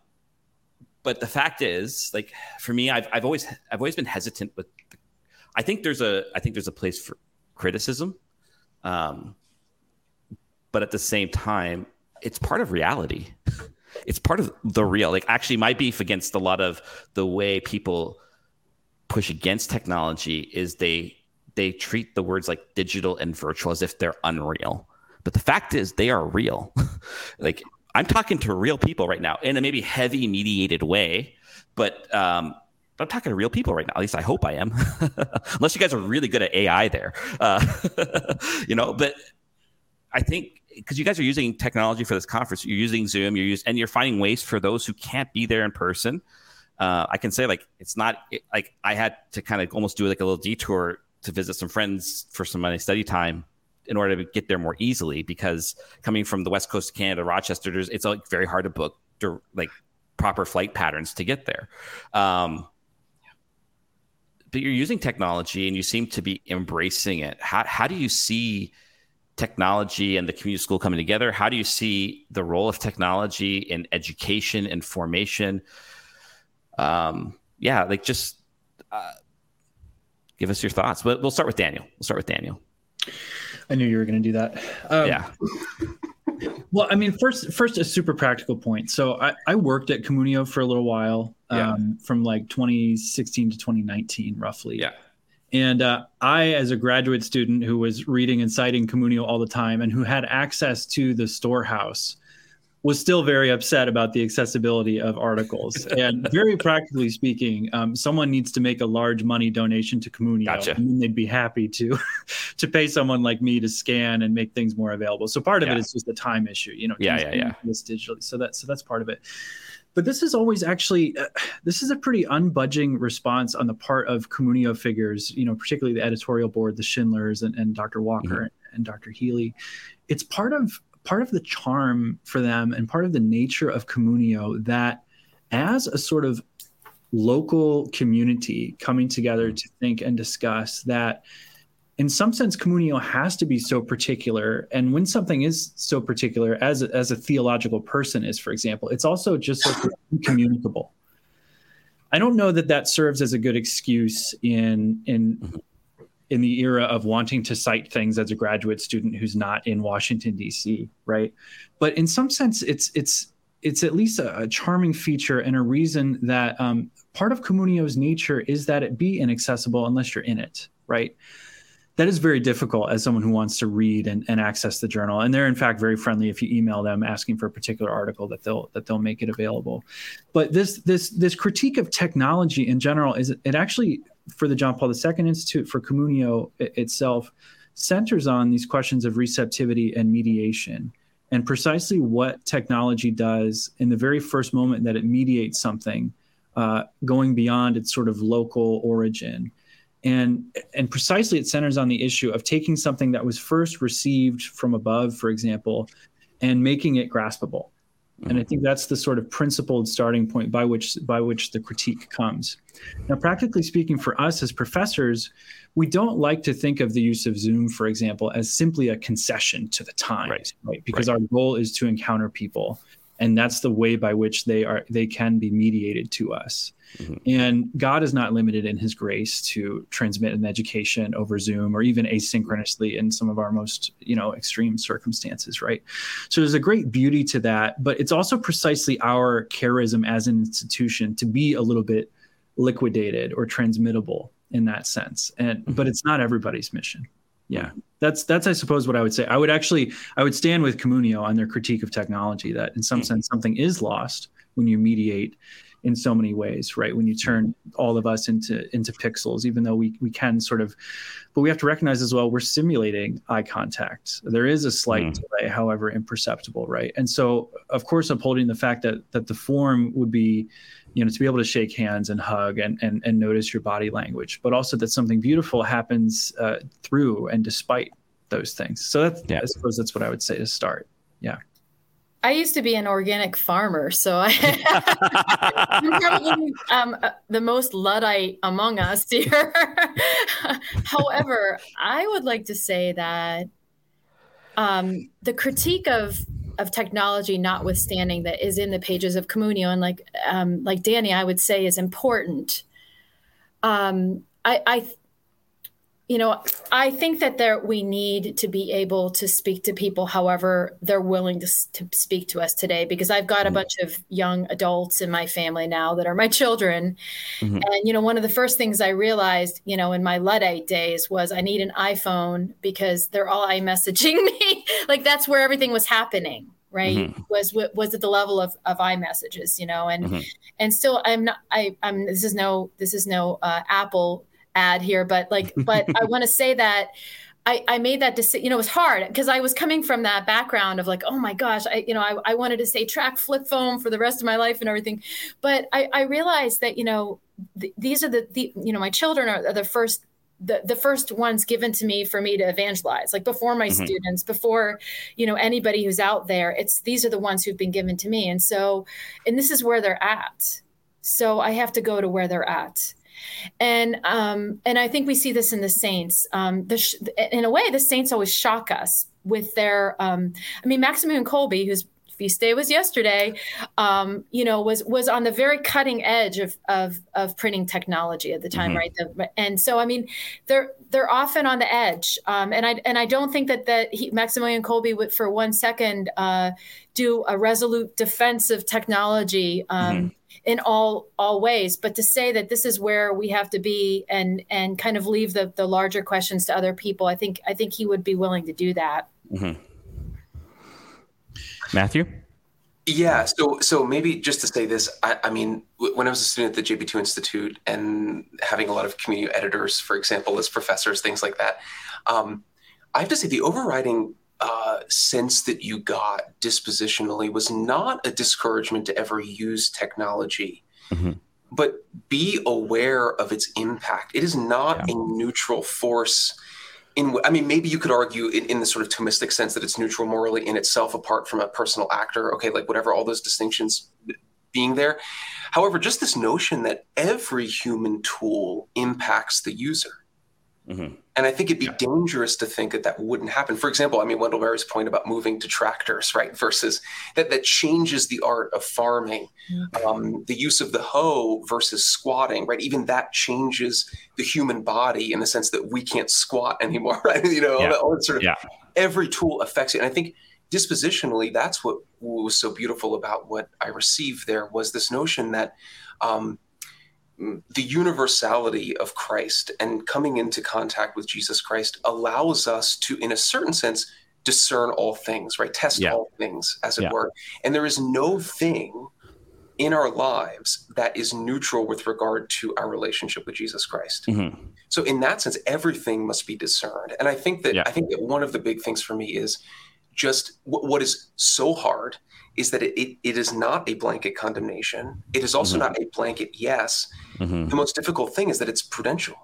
but the fact is, like for me, I've I've always I've always been hesitant with. I think there's a I think there's a place for criticism, um, but at the same time, it's part of reality it's part of the real. Like actually, my beef against a lot of the way people push against technology is they they treat the words like digital and virtual as if they're unreal. But the fact is, they are real. like I'm talking to real people right now in a maybe heavy mediated way, but um, I'm talking to real people right now. At least I hope I am. Unless you guys are really good at AI there, uh, you know. But I think because you guys are using technology for this conference, you're using Zoom, you're using, and you're finding ways for those who can't be there in person. Uh, I can say like it's not it, like I had to kind of almost do like a little detour to visit some friends for some my study time in order to get there more easily because coming from the west coast of Canada, Rochester, it's like very hard to book like proper flight patterns to get there. Um, but you're using technology and you seem to be embracing it. How how do you see technology and the communio school coming together? How do you see the role of technology in education and formation? Um, yeah, like just uh, give us your thoughts. But we'll start with Daniel. We'll start with Daniel. I knew you were going to do that. Um, yeah. Well, I mean, first, first a super practical point. So I, I worked at Communio for a little while, yeah. um, from like 2016 to 2019, roughly. Yeah. And uh, I, as a graduate student who was reading and citing Communio all the time and who had access to the storehouse, was still very upset about the accessibility of articles. and very practically speaking, um, someone needs to make a large money donation to Communio, gotcha. and then they'd be happy to to pay someone like me to scan and make things more available. So part of yeah. it is just a time issue, you know. Yeah, yeah, yeah. This digitally, so that so that's part of it but this is always actually uh, this is a pretty unbudging response on the part of communio figures you know particularly the editorial board the schindlers and, and dr walker mm-hmm. and, and dr healy it's part of part of the charm for them and part of the nature of communio that as a sort of local community coming together mm-hmm. to think and discuss that in some sense, communio has to be so particular. And when something is so particular, as a, as a theological person is, for example, it's also just so incommunicable. I don't know that that serves as a good excuse in in in the era of wanting to cite things as a graduate student who's not in Washington D.C. Right, but in some sense, it's it's it's at least a, a charming feature and a reason that um, part of communio's nature is that it be inaccessible unless you're in it. Right that is very difficult as someone who wants to read and, and access the journal. And they're in fact very friendly if you email them asking for a particular article that they'll that they'll make it available. But this this this critique of technology in general is it actually for the John Paul II Institute for Communio itself centers on these questions of receptivity and mediation and precisely what technology does in the very first moment that it mediates something uh, going beyond its sort of local origin and and precisely it centers on the issue of taking something that was first received from above for example and making it graspable mm-hmm. and i think that's the sort of principled starting point by which by which the critique comes now practically speaking for us as professors we don't like to think of the use of zoom for example as simply a concession to the times right, right? because right. our goal is to encounter people and that's the way by which they are they can be mediated to us mm-hmm. and god is not limited in his grace to transmit an education over zoom or even asynchronously in some of our most you know extreme circumstances right so there's a great beauty to that but it's also precisely our charism as an institution to be a little bit liquidated or transmittable in that sense and mm-hmm. but it's not everybody's mission yeah that's that's i suppose what i would say i would actually i would stand with communio on their critique of technology that in some mm-hmm. sense something is lost when you mediate in so many ways right? When you turn all of us into into pixels even though we we can sort of but we have to recognize as well we're simulating eye contact. There is a slight mm. delay however imperceptible right? And so of course upholding the fact that that the form would be you know to be able to shake hands and hug and and, and notice your body language but also that something beautiful happens uh, through and despite those things. So that's yeah. i suppose that's what i would say to start. Yeah I used to be an organic farmer, so I, am probably um, uh, the most luddite among us here. However, I would like to say that um, the critique of of technology notwithstanding that is in the pages of Communio and like um, like Danny, I would say is important. Um, I, I you know, I think that there we need to be able to speak to people however they're willing to, to speak to us today. Because I've got a mm-hmm. bunch of young adults in my family now that are my children, mm-hmm. and you know, one of the first things I realized, you know, in my luddite days was I need an iPhone because they're all iMessaging me. like that's where everything was happening right mm-hmm. was was at the level of of iMessages, you know, and mm-hmm. and still I'm not I I'm this is no this is no uh, Apple ad here, but like, but I want to say that I, I made that decision. You know, it was hard because I was coming from that background of like, oh my gosh, I, you know, I, I wanted to say track flip phone for the rest of my life and everything. But I, I realized that, you know, th- these are the, the, you know, my children are, are the first the, the first ones given to me for me to evangelize like before my mm-hmm. students before you know anybody who's out there it's these are the ones who've been given to me and so and this is where they're at so i have to go to where they're at and um, and I think we see this in the saints. Um, the sh- in a way, the saints always shock us with their. Um, I mean, Maximilian Kolbe, whose feast day was yesterday, um, you know, was was on the very cutting edge of of, of printing technology at the time, mm-hmm. right? The, and so, I mean, they're they're often on the edge, um, and I and I don't think that that he, Maximilian Kolbe would for one second uh, do a resolute defense of technology. Um, mm-hmm in all all ways. But to say that this is where we have to be and and kind of leave the the larger questions to other people i think i think he would be willing to do that. Mm-hmm. matthew? Yeah so so maybe just to say this I, I, mean when i was a student at the jp2 institute and having a lot of communio editors for example as professors things like that um, i have to say the overriding uh, sense that you got dispositionally was not a discouragement to ever use technology, mm-hmm. but be aware of its impact. It is not yeah. a neutral force. In, I mean, maybe you could argue in, in the sort of Thomistic sense that it's neutral morally in itself, apart from a personal actor. Okay, like whatever, all those distinctions being there. However, just this notion that every human tool impacts the user Mm-hmm. And I think it'd be yeah. dangerous to think that that wouldn't happen. For example, I mean, Wendell Berry's point about moving to tractors, right? Versus that, that changes the art of farming. Mm-hmm. Um, the use of the hoe versus squatting, right? Even that changes the human body in the sense that we can't squat anymore, right? You know, yeah. all, that, all that sort of yeah. every tool affects it. And I think dispositionally, that's what was so beautiful about what I received there was this notion that um, the universality of Christ and coming into contact with Jesus Christ allows us to, in a certain sense, discern all things, right? Test yeah. all things, as it yeah. were. And there is no thing in our lives that is neutral with regard to our relationship with Jesus Christ. Mm-hmm. So in that sense, everything must be discerned. And I think that yeah. I think that one of the big things for me is just w- what is so hard is that it, it, it is not a blanket condemnation. It is also mm-hmm. not a blanket yes. Mm-hmm. The most difficult thing is that it's prudential.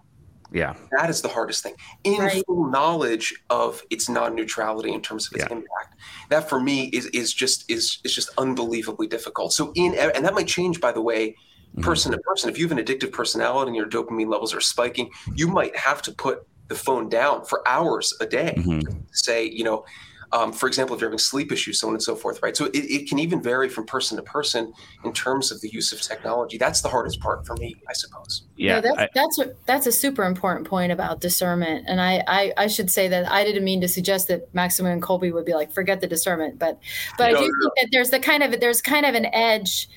Yeah. That is the hardest thing. In right. full knowledge of its non-neutrality in terms of its yeah. impact. That for me is is just is is just unbelievably difficult. So in and that might change by the way mm-hmm. person mm-hmm. to person. If you have an addictive personality and your dopamine levels are spiking, you might have to put the phone down for hours a day. Mm-hmm. Say, you know, um, for example, if you're having sleep issues, so on and so forth, right? So it, it can even vary from person to person in terms of the use of technology. That's the hardest part for me, I suppose. Yeah, yeah that's I, that's, a, that's a super important point about discernment. And I, I, I should say that I didn't mean to suggest that Maximilian Kolbe would be like, forget the discernment, but but no, I do no. think that there's the kind of there's kind of an edge.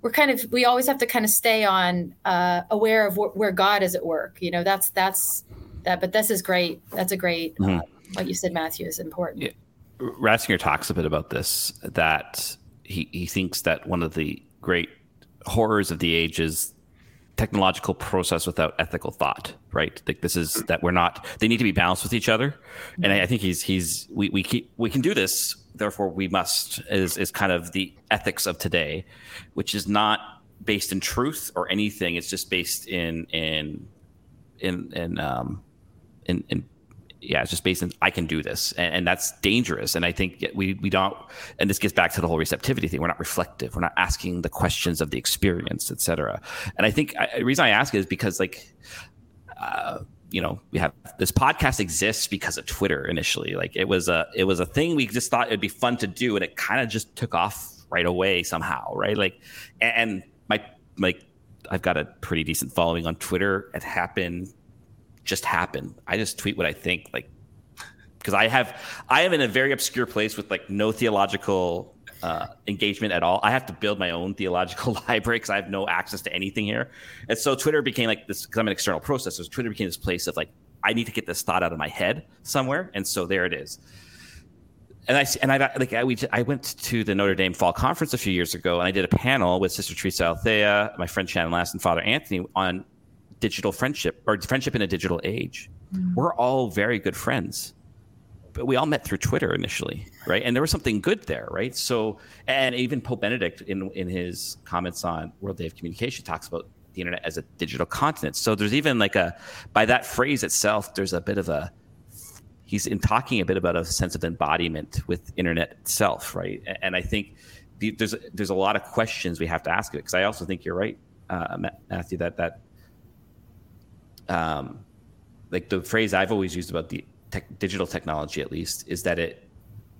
We're kind of we always have to kind of stay on uh, aware of wh- where God is at work. You know, that's that's that. But this is great. That's a great. Mm-hmm. Uh, what you said, Matthew, is important. Yeah. Ratzinger talks a bit about this that he, he thinks that one of the great horrors of the age is technological process without ethical thought right? Like this is that we're not they need to be balanced with each other. And I, I, think he's he's we, we keep we can do this therefore we must is is kind of the ethics of today which is not based in truth or anything. It's just based in in in in um in, in yeah, it's just based on I can do this, and, and, that's dangerous. And I think we we don't. And this gets back to the whole receptivity thing. We're not reflective. We're not asking the questions of the experience, etc. And I think I, the reason I ask is because like. Uh, you know, we have this podcast exists because of Twitter initially. Like it was a it was a thing we just thought it'd be fun to do, and it kind of just took off right away somehow, right? Like, and my like I've got a pretty decent following on Twitter. It happened just happen. I just tweet what I think, like because I have I am in a very obscure place with like no theological uh, engagement at all. I have to build my own theological library because I have no access to anything here. And so Twitter became like this because I'm an external processor. Twitter became this place of like I need to get this thought out of my head somewhere, and so there it is. And I and I like I, we, I went to the Notre Dame Fall Conference a few years ago, and I did a panel with Sister Theresa Aletheia, my friend Shannon Last, and Father Anthony on digital friendship or friendship in a digital age. Mm. We're all very good friends. But we all met through Twitter initially, right? And there was something good there, right? So, and even Pope Benedict in in his comments on World Day of Communication talks about the internet as a digital continent. So there's even like a by that phrase itself, there's a bit of a he's in talking a bit about a sense of embodiment with internet itself, right? And I think there's there's a lot of questions we have to ask it because I also think you're right, uh, Matthew, that that um, like the phrase I've always used about the digital technology, at least, is that it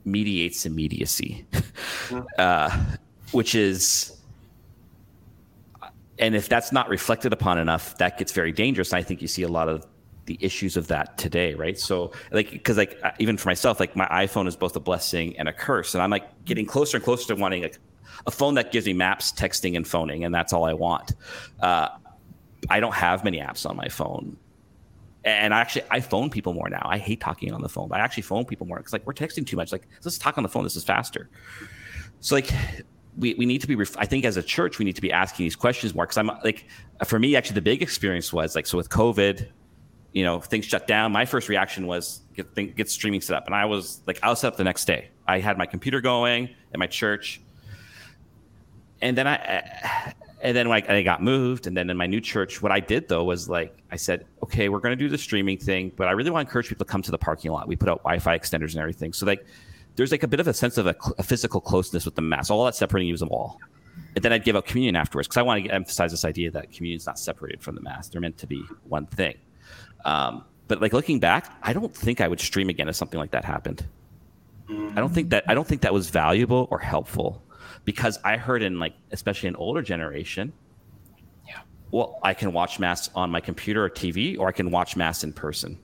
mediates immediacy, uh, which is, and if that's not reflected upon enough, that gets very dangerous. And I think you see a lot of the issues of that today, right? So, like, because like even for myself, like my iPhone is both a blessing and a curse, and I'm like getting closer and closer to wanting a, a phone that gives me maps, texting, and phoning, and that's all I want. Uh, I don't have many apps on my phone. And I actually I phone people more now. I hate talking on the phone, but I actually phone people more because like we're texting too much. Like let's talk on the phone. This is faster. So like we, we need to be ref- i think as a church we need to be asking these questions more because i'm like for me actually the big experience was like so with covid you know things shut down my first reaction was get, think, get streaming set up and i was like i was set up the next day i had my computer going at my church and then i and then like I got moved, and then in my new church, what I did though was like I said, okay, we're going to do the streaming thing, but I really want to encourage people to come to the parking lot. We put out Wi-Fi extenders and everything, so like there's like a bit of a sense of a, a physical closeness with the mass. All that separating you is a wall. And then I'd give out communion afterwards because I want to emphasize this idea that communion is not separated from the mass; they're meant to be one thing. Um, but like looking back, I don't think I would stream again if something like that happened. I don't think that I don't think that was valuable or helpful because I heard in like especially an older generation, yeah, well, I can watch mass on my computer or TV, or I can watch mass in person.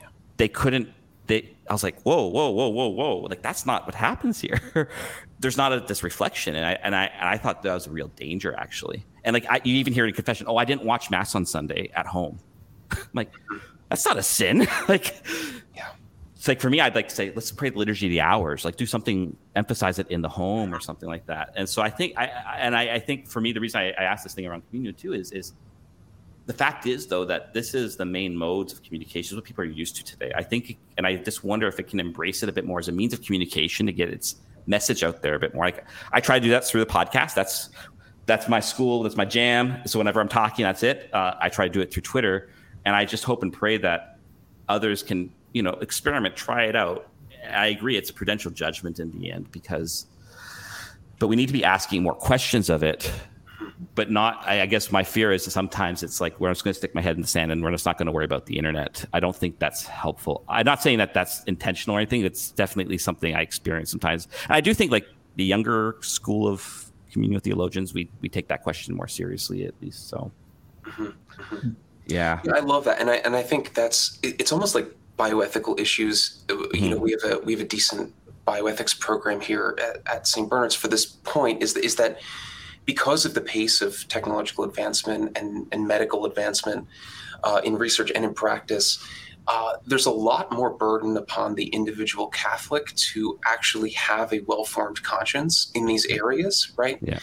Yeah. They couldn't. They. I was like, whoa, whoa, whoa, whoa, whoa! Like that's not what happens here. There's not a, this reflection, and I and I and I thought that was a real danger actually. And like I, you even hear in confession, oh, I didn't watch mass on Sunday at home. I'm like, that's not a sin. like. It's like for me, I'd like to say, let's pray the liturgy of the hours. Like, do something, emphasize it in the home or something like that. And so I think, I, and I, I, think for me, the reason I, I asked this thing around communion too is is the fact is though that this is the main modes of communication. What people are used to today. I think and i just wonder if it can embrace it a bit more as a means of communication to get its message out there a bit more. Like i try to do that through the podcast. That's that's my school. That's my jam. So whenever i'm talking that's it. Uh, i try to do it through twitter. And i just hope and pray that others can you know experiment try it out i agree it's a prudential judgment in the end because but we need to be asking more questions of it but not. I, I, guess my fear is sometimes it's like we're just going to stick my head in the sand and we're just not going to worry about the internet. I don't think that's helpful. I'm not saying that that's intentional or anything. It's definitely something I experience sometimes. And I do think like the younger school of communio theologians, we we take that question more seriously at least. So, mm-hmm. mm-hmm. Yeah. yeah. I love that, and I and I think that's it's almost like bioethical issues. Mm-hmm. You know, we have a we have a decent bioethics program here at, at St. Bernard's for this point. Is is that because of the pace of technological advancement and, and medical advancement uh, in research and in practice, uh, there's a lot more burden upon the individual Catholic to actually have a well formed conscience in these areas, right? Yeah.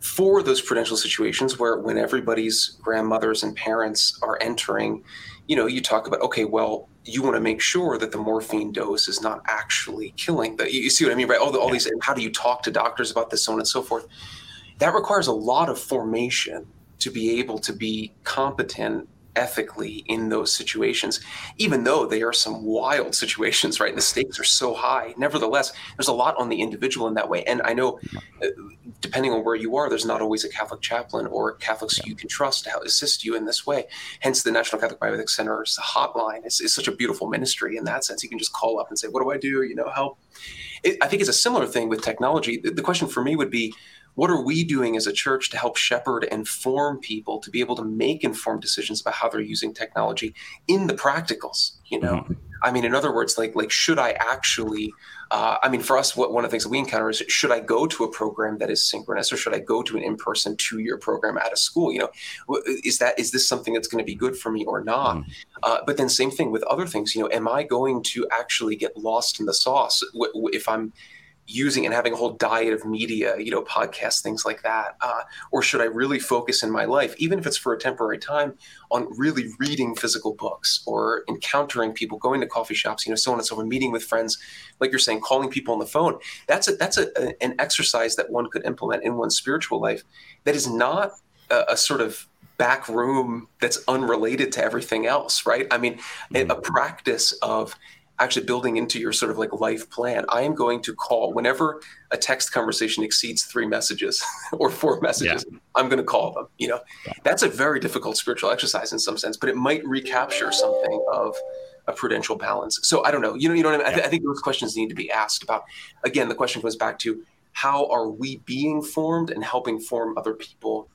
For those prudential situations where, when everybody's grandmothers and parents are entering, you know, you talk about, okay, well, you want to make sure that the morphine dose is not actually killing. The, you see what I mean, right? All, the, all yeah. these, how do you talk to doctors about this, so on and so forth that requires a lot of formation to be able to be competent ethically in those situations, even though they are some wild situations, right? The stakes are so high. Nevertheless, there's a lot on the individual in that way. And I know, uh, depending on where you are, there's not always a Catholic chaplain or Catholics yeah. you can trust to assist you in this way. Hence, the National Catholic Bioethics Center's hotline is, is such a beautiful ministry in that sense. You can just call up and say, "What do I do?" You know, help. It, I think it's a similar thing with technology. The, the question for me would be what are we doing as a church to help shepherd and form people to be able to make informed decisions about how they're using technology in the practicals you know mm-hmm. i mean in other words like like should i actually uh, i mean for us what one of the things that we encounter is should i go to a program that is synchronous or should i go to an in-person two-year program at a school you know is that is this something that's going to be good for me or not mm-hmm. uh, but then same thing with other things you know am i going to actually get lost in the sauce if i'm using and having a whole diet of media, you know, podcasts, things like that? Uh, or should I really focus in my life, even if it's for a temporary time, on really reading physical books or encountering people, going to coffee shops, you know, so on and so on, meeting with friends, like you're saying, calling people on the phone? That's a, that's a, a an exercise that one could implement in one's spiritual life that is not a, a sort of back room that's unrelated to everything else, right? I mean, mm-hmm. a, a practice of actually building into your sort of like life plan. I am going to call whenever a text conversation exceeds three messages or four messages, yeah. I'm going to call them. You know, yeah. that's a very difficult spiritual exercise in some sense, but it might recapture something of a prudential balance. So I don't know. You know, you know what I mean? Yeah. I, th- I think those questions need to be asked about. Again, the question goes back to how are we being formed and helping form other people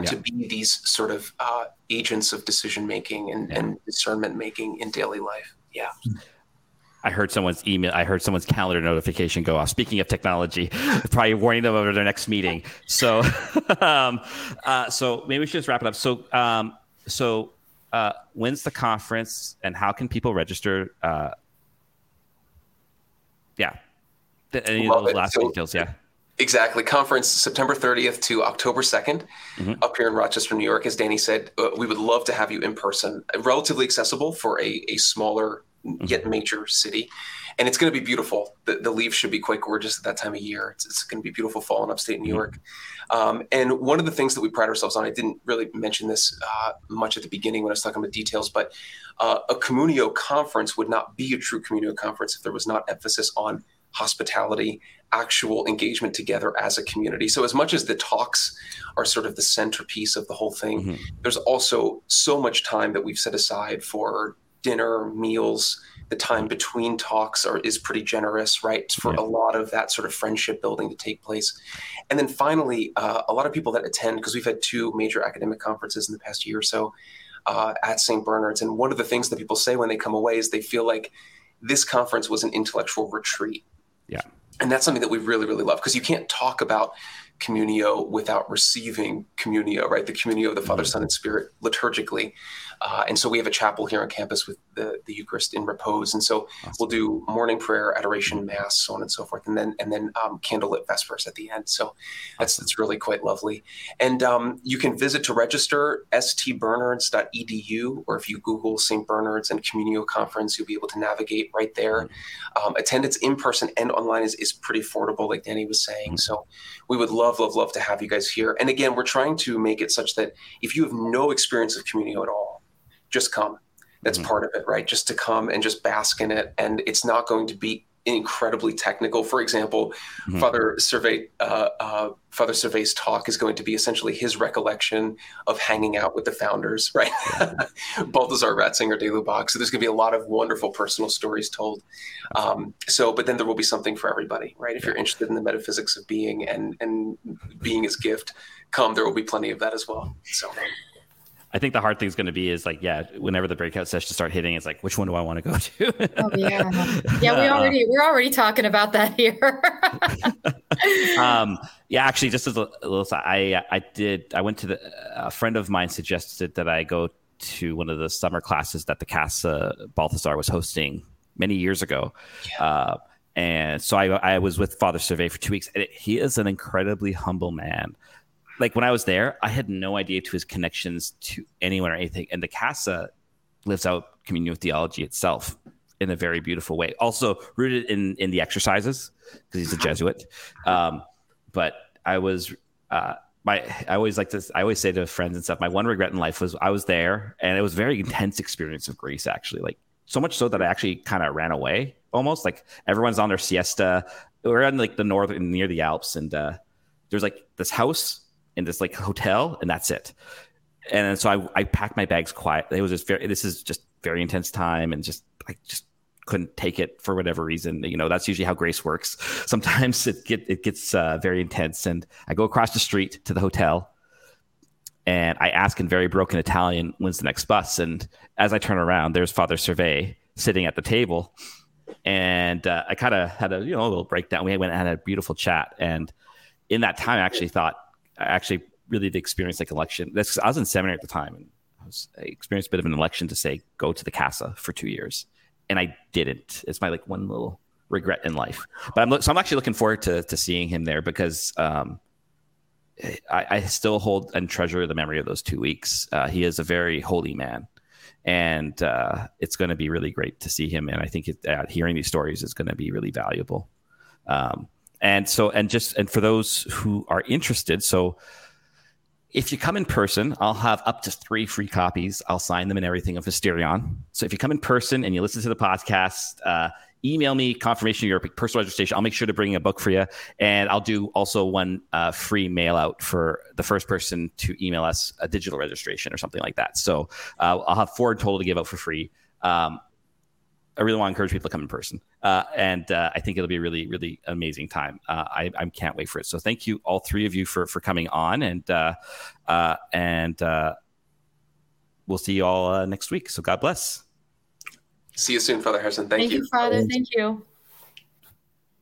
yeah. to be these sort of uh, agents of decision making and, yeah. and, discernment making in daily life. Yeah. I heard someone's email. I heard someone's calendar notification go off. Speaking of technology, probably warning them over their next meeting. So, um, uh, so maybe we should just wrap it up. So, um, so uh, when's the conference, and how can people register? Uh, yeah, any of those last so, details. Yeah. Exactly. Conference September 30th to October 2nd mm-hmm. up here in Rochester, New York. As Danny said, uh, we would love to have you in person. Relatively accessible for a, a smaller. Yet major city. And it's going to be beautiful. The, the, leaves should be quite gorgeous at that time of year. It's, it's going to be beautiful fall in upstate New mm-hmm. York. Um, and one of the things that we pride ourselves on, I didn't really mention this uh, much at the beginning when I was talking about details, but uh, a communio conference would not be a true communio conference if there was not emphasis on hospitality, actual engagement together as a community. So, as much as the talks are sort of the centerpiece of the whole thing, mm-hmm. there's also so much time that we've set aside for dinner, meals, the time between talks are, is pretty generous, right? For yeah. a lot of that sort of friendship building to take place. And then finally, uh, a lot of people that attend, because we've had two major academic conferences in the past year or so uh, at St. Bernard's. And one of the things that people say when they come away is they feel like this conference was an intellectual retreat. Yeah. And that's something that we really, really love because you can't talk about communio without receiving communio, right? The communio of the Father, mm-hmm. Son, and Spirit liturgically. Uh, and so we have a chapel here on campus with the, the Eucharist in repose. And so awesome. we'll do morning prayer, adoration, mass, so on and so forth, and then and then um, candlelit vespers at the end. So that's that's really quite lovely. And um, you can visit to register stbernards.edu, or if you Google St. Bernard's and Communio Conference, you'll be able to navigate right there. Mm-hmm. Um, attendance in person and online is, is pretty affordable, like Danny was saying. Mm-hmm. So we would love, love, love to have you guys here. And again, we're trying to make it such that if you have no experience of Communio at all, just come. That's mm-hmm. part of it, right? Just to come and just bask in it. And it's not going to be incredibly technical. For example, mm-hmm. Father Servais, uh, uh, Father Servais's talk is going to be essentially his recollection of hanging out with the founders, right? Balthasar Ratzinger de Lubac. So there's going to be a lot of wonderful personal stories told. Um, so, but then there will be something for everybody, right? If you're interested in the metaphysics of being and and being as gift, come. There will be plenty of that as well. So. I think the hard thing is going to be is like, yeah, whenever the breakout sessions start hitting, it's like, which one do I want to go to? oh yeah, yeah. We already we're already talking about that here. um, yeah, actually, just as a, a little, I I did. I went to the a friend of mine suggested that I go to one of the summer classes that the Casa Balthasar was hosting many years ago. Yeah. Uh, and so I, I was with Father Servais for two weeks. And it, he is an incredibly humble man like when I was there, I had no idea to his connections to anyone or anything. And the Casa lives out communion with theology itself in a very beautiful way. Also rooted in in the exercises because he's a Jesuit. Um, but I was uh, my I always like to I always say to friends and stuff. My one regret in life was I was there and it was very intense experience of grace. Actually, like so much so that I actually kind of ran away almost. Like everyone's on their siesta. We're in like the north near the Alps and. uh there's like this house in this like hotel, and that's it. And so I, I packed my bags quiet. It was just very. This is just very intense time, and just I just couldn't take it for whatever reason. You know, that's usually how grace works. Sometimes it get it gets uh, very intense, and I go across the street to the hotel, and I ask in very broken Italian, "When's the next bus?" And as I turn around, there's Father Servais sitting at the table, and uh, I kind of had a you know a little breakdown. We went and had a beautiful chat, and in that time, I actually thought, actually really did experience like election. That's I was in seminary at the time, and I, was, I experienced a bit of an election to say go to the casa for two years, and I didn't. It's my like one little regret in life. But I'm so I'm actually looking forward to to seeing him there because um, I, I, still hold and treasure the memory of those two weeks. Uh, he is a very holy man, and uh, it's going to be really great to see him. And I think it, uh, hearing these stories is going to be really valuable. Um, and so, and just, and for those who are interested, so if you come in person, I'll have up to three free copies. I'll sign them and everything of Mysterion. So if you come in person and you listen to the podcast, uh, email me confirmation of your personal registration. I'll make sure to bring a book for you, and I'll do also one uh, free mail out for the first person to email us a digital registration or something like that. So uh, I'll have four total to give out for free. Um, I really want to encourage people to come in person. Uh, and uh, I think it'll be a really, really amazing time. Uh, I, I, can't wait for it. So thank you, all three of you, for for coming on, and uh, uh, and uh, we'll see you all next week. So God bless. See you soon, Father Harrison. Thank, Thank you. you, Father. Thank you.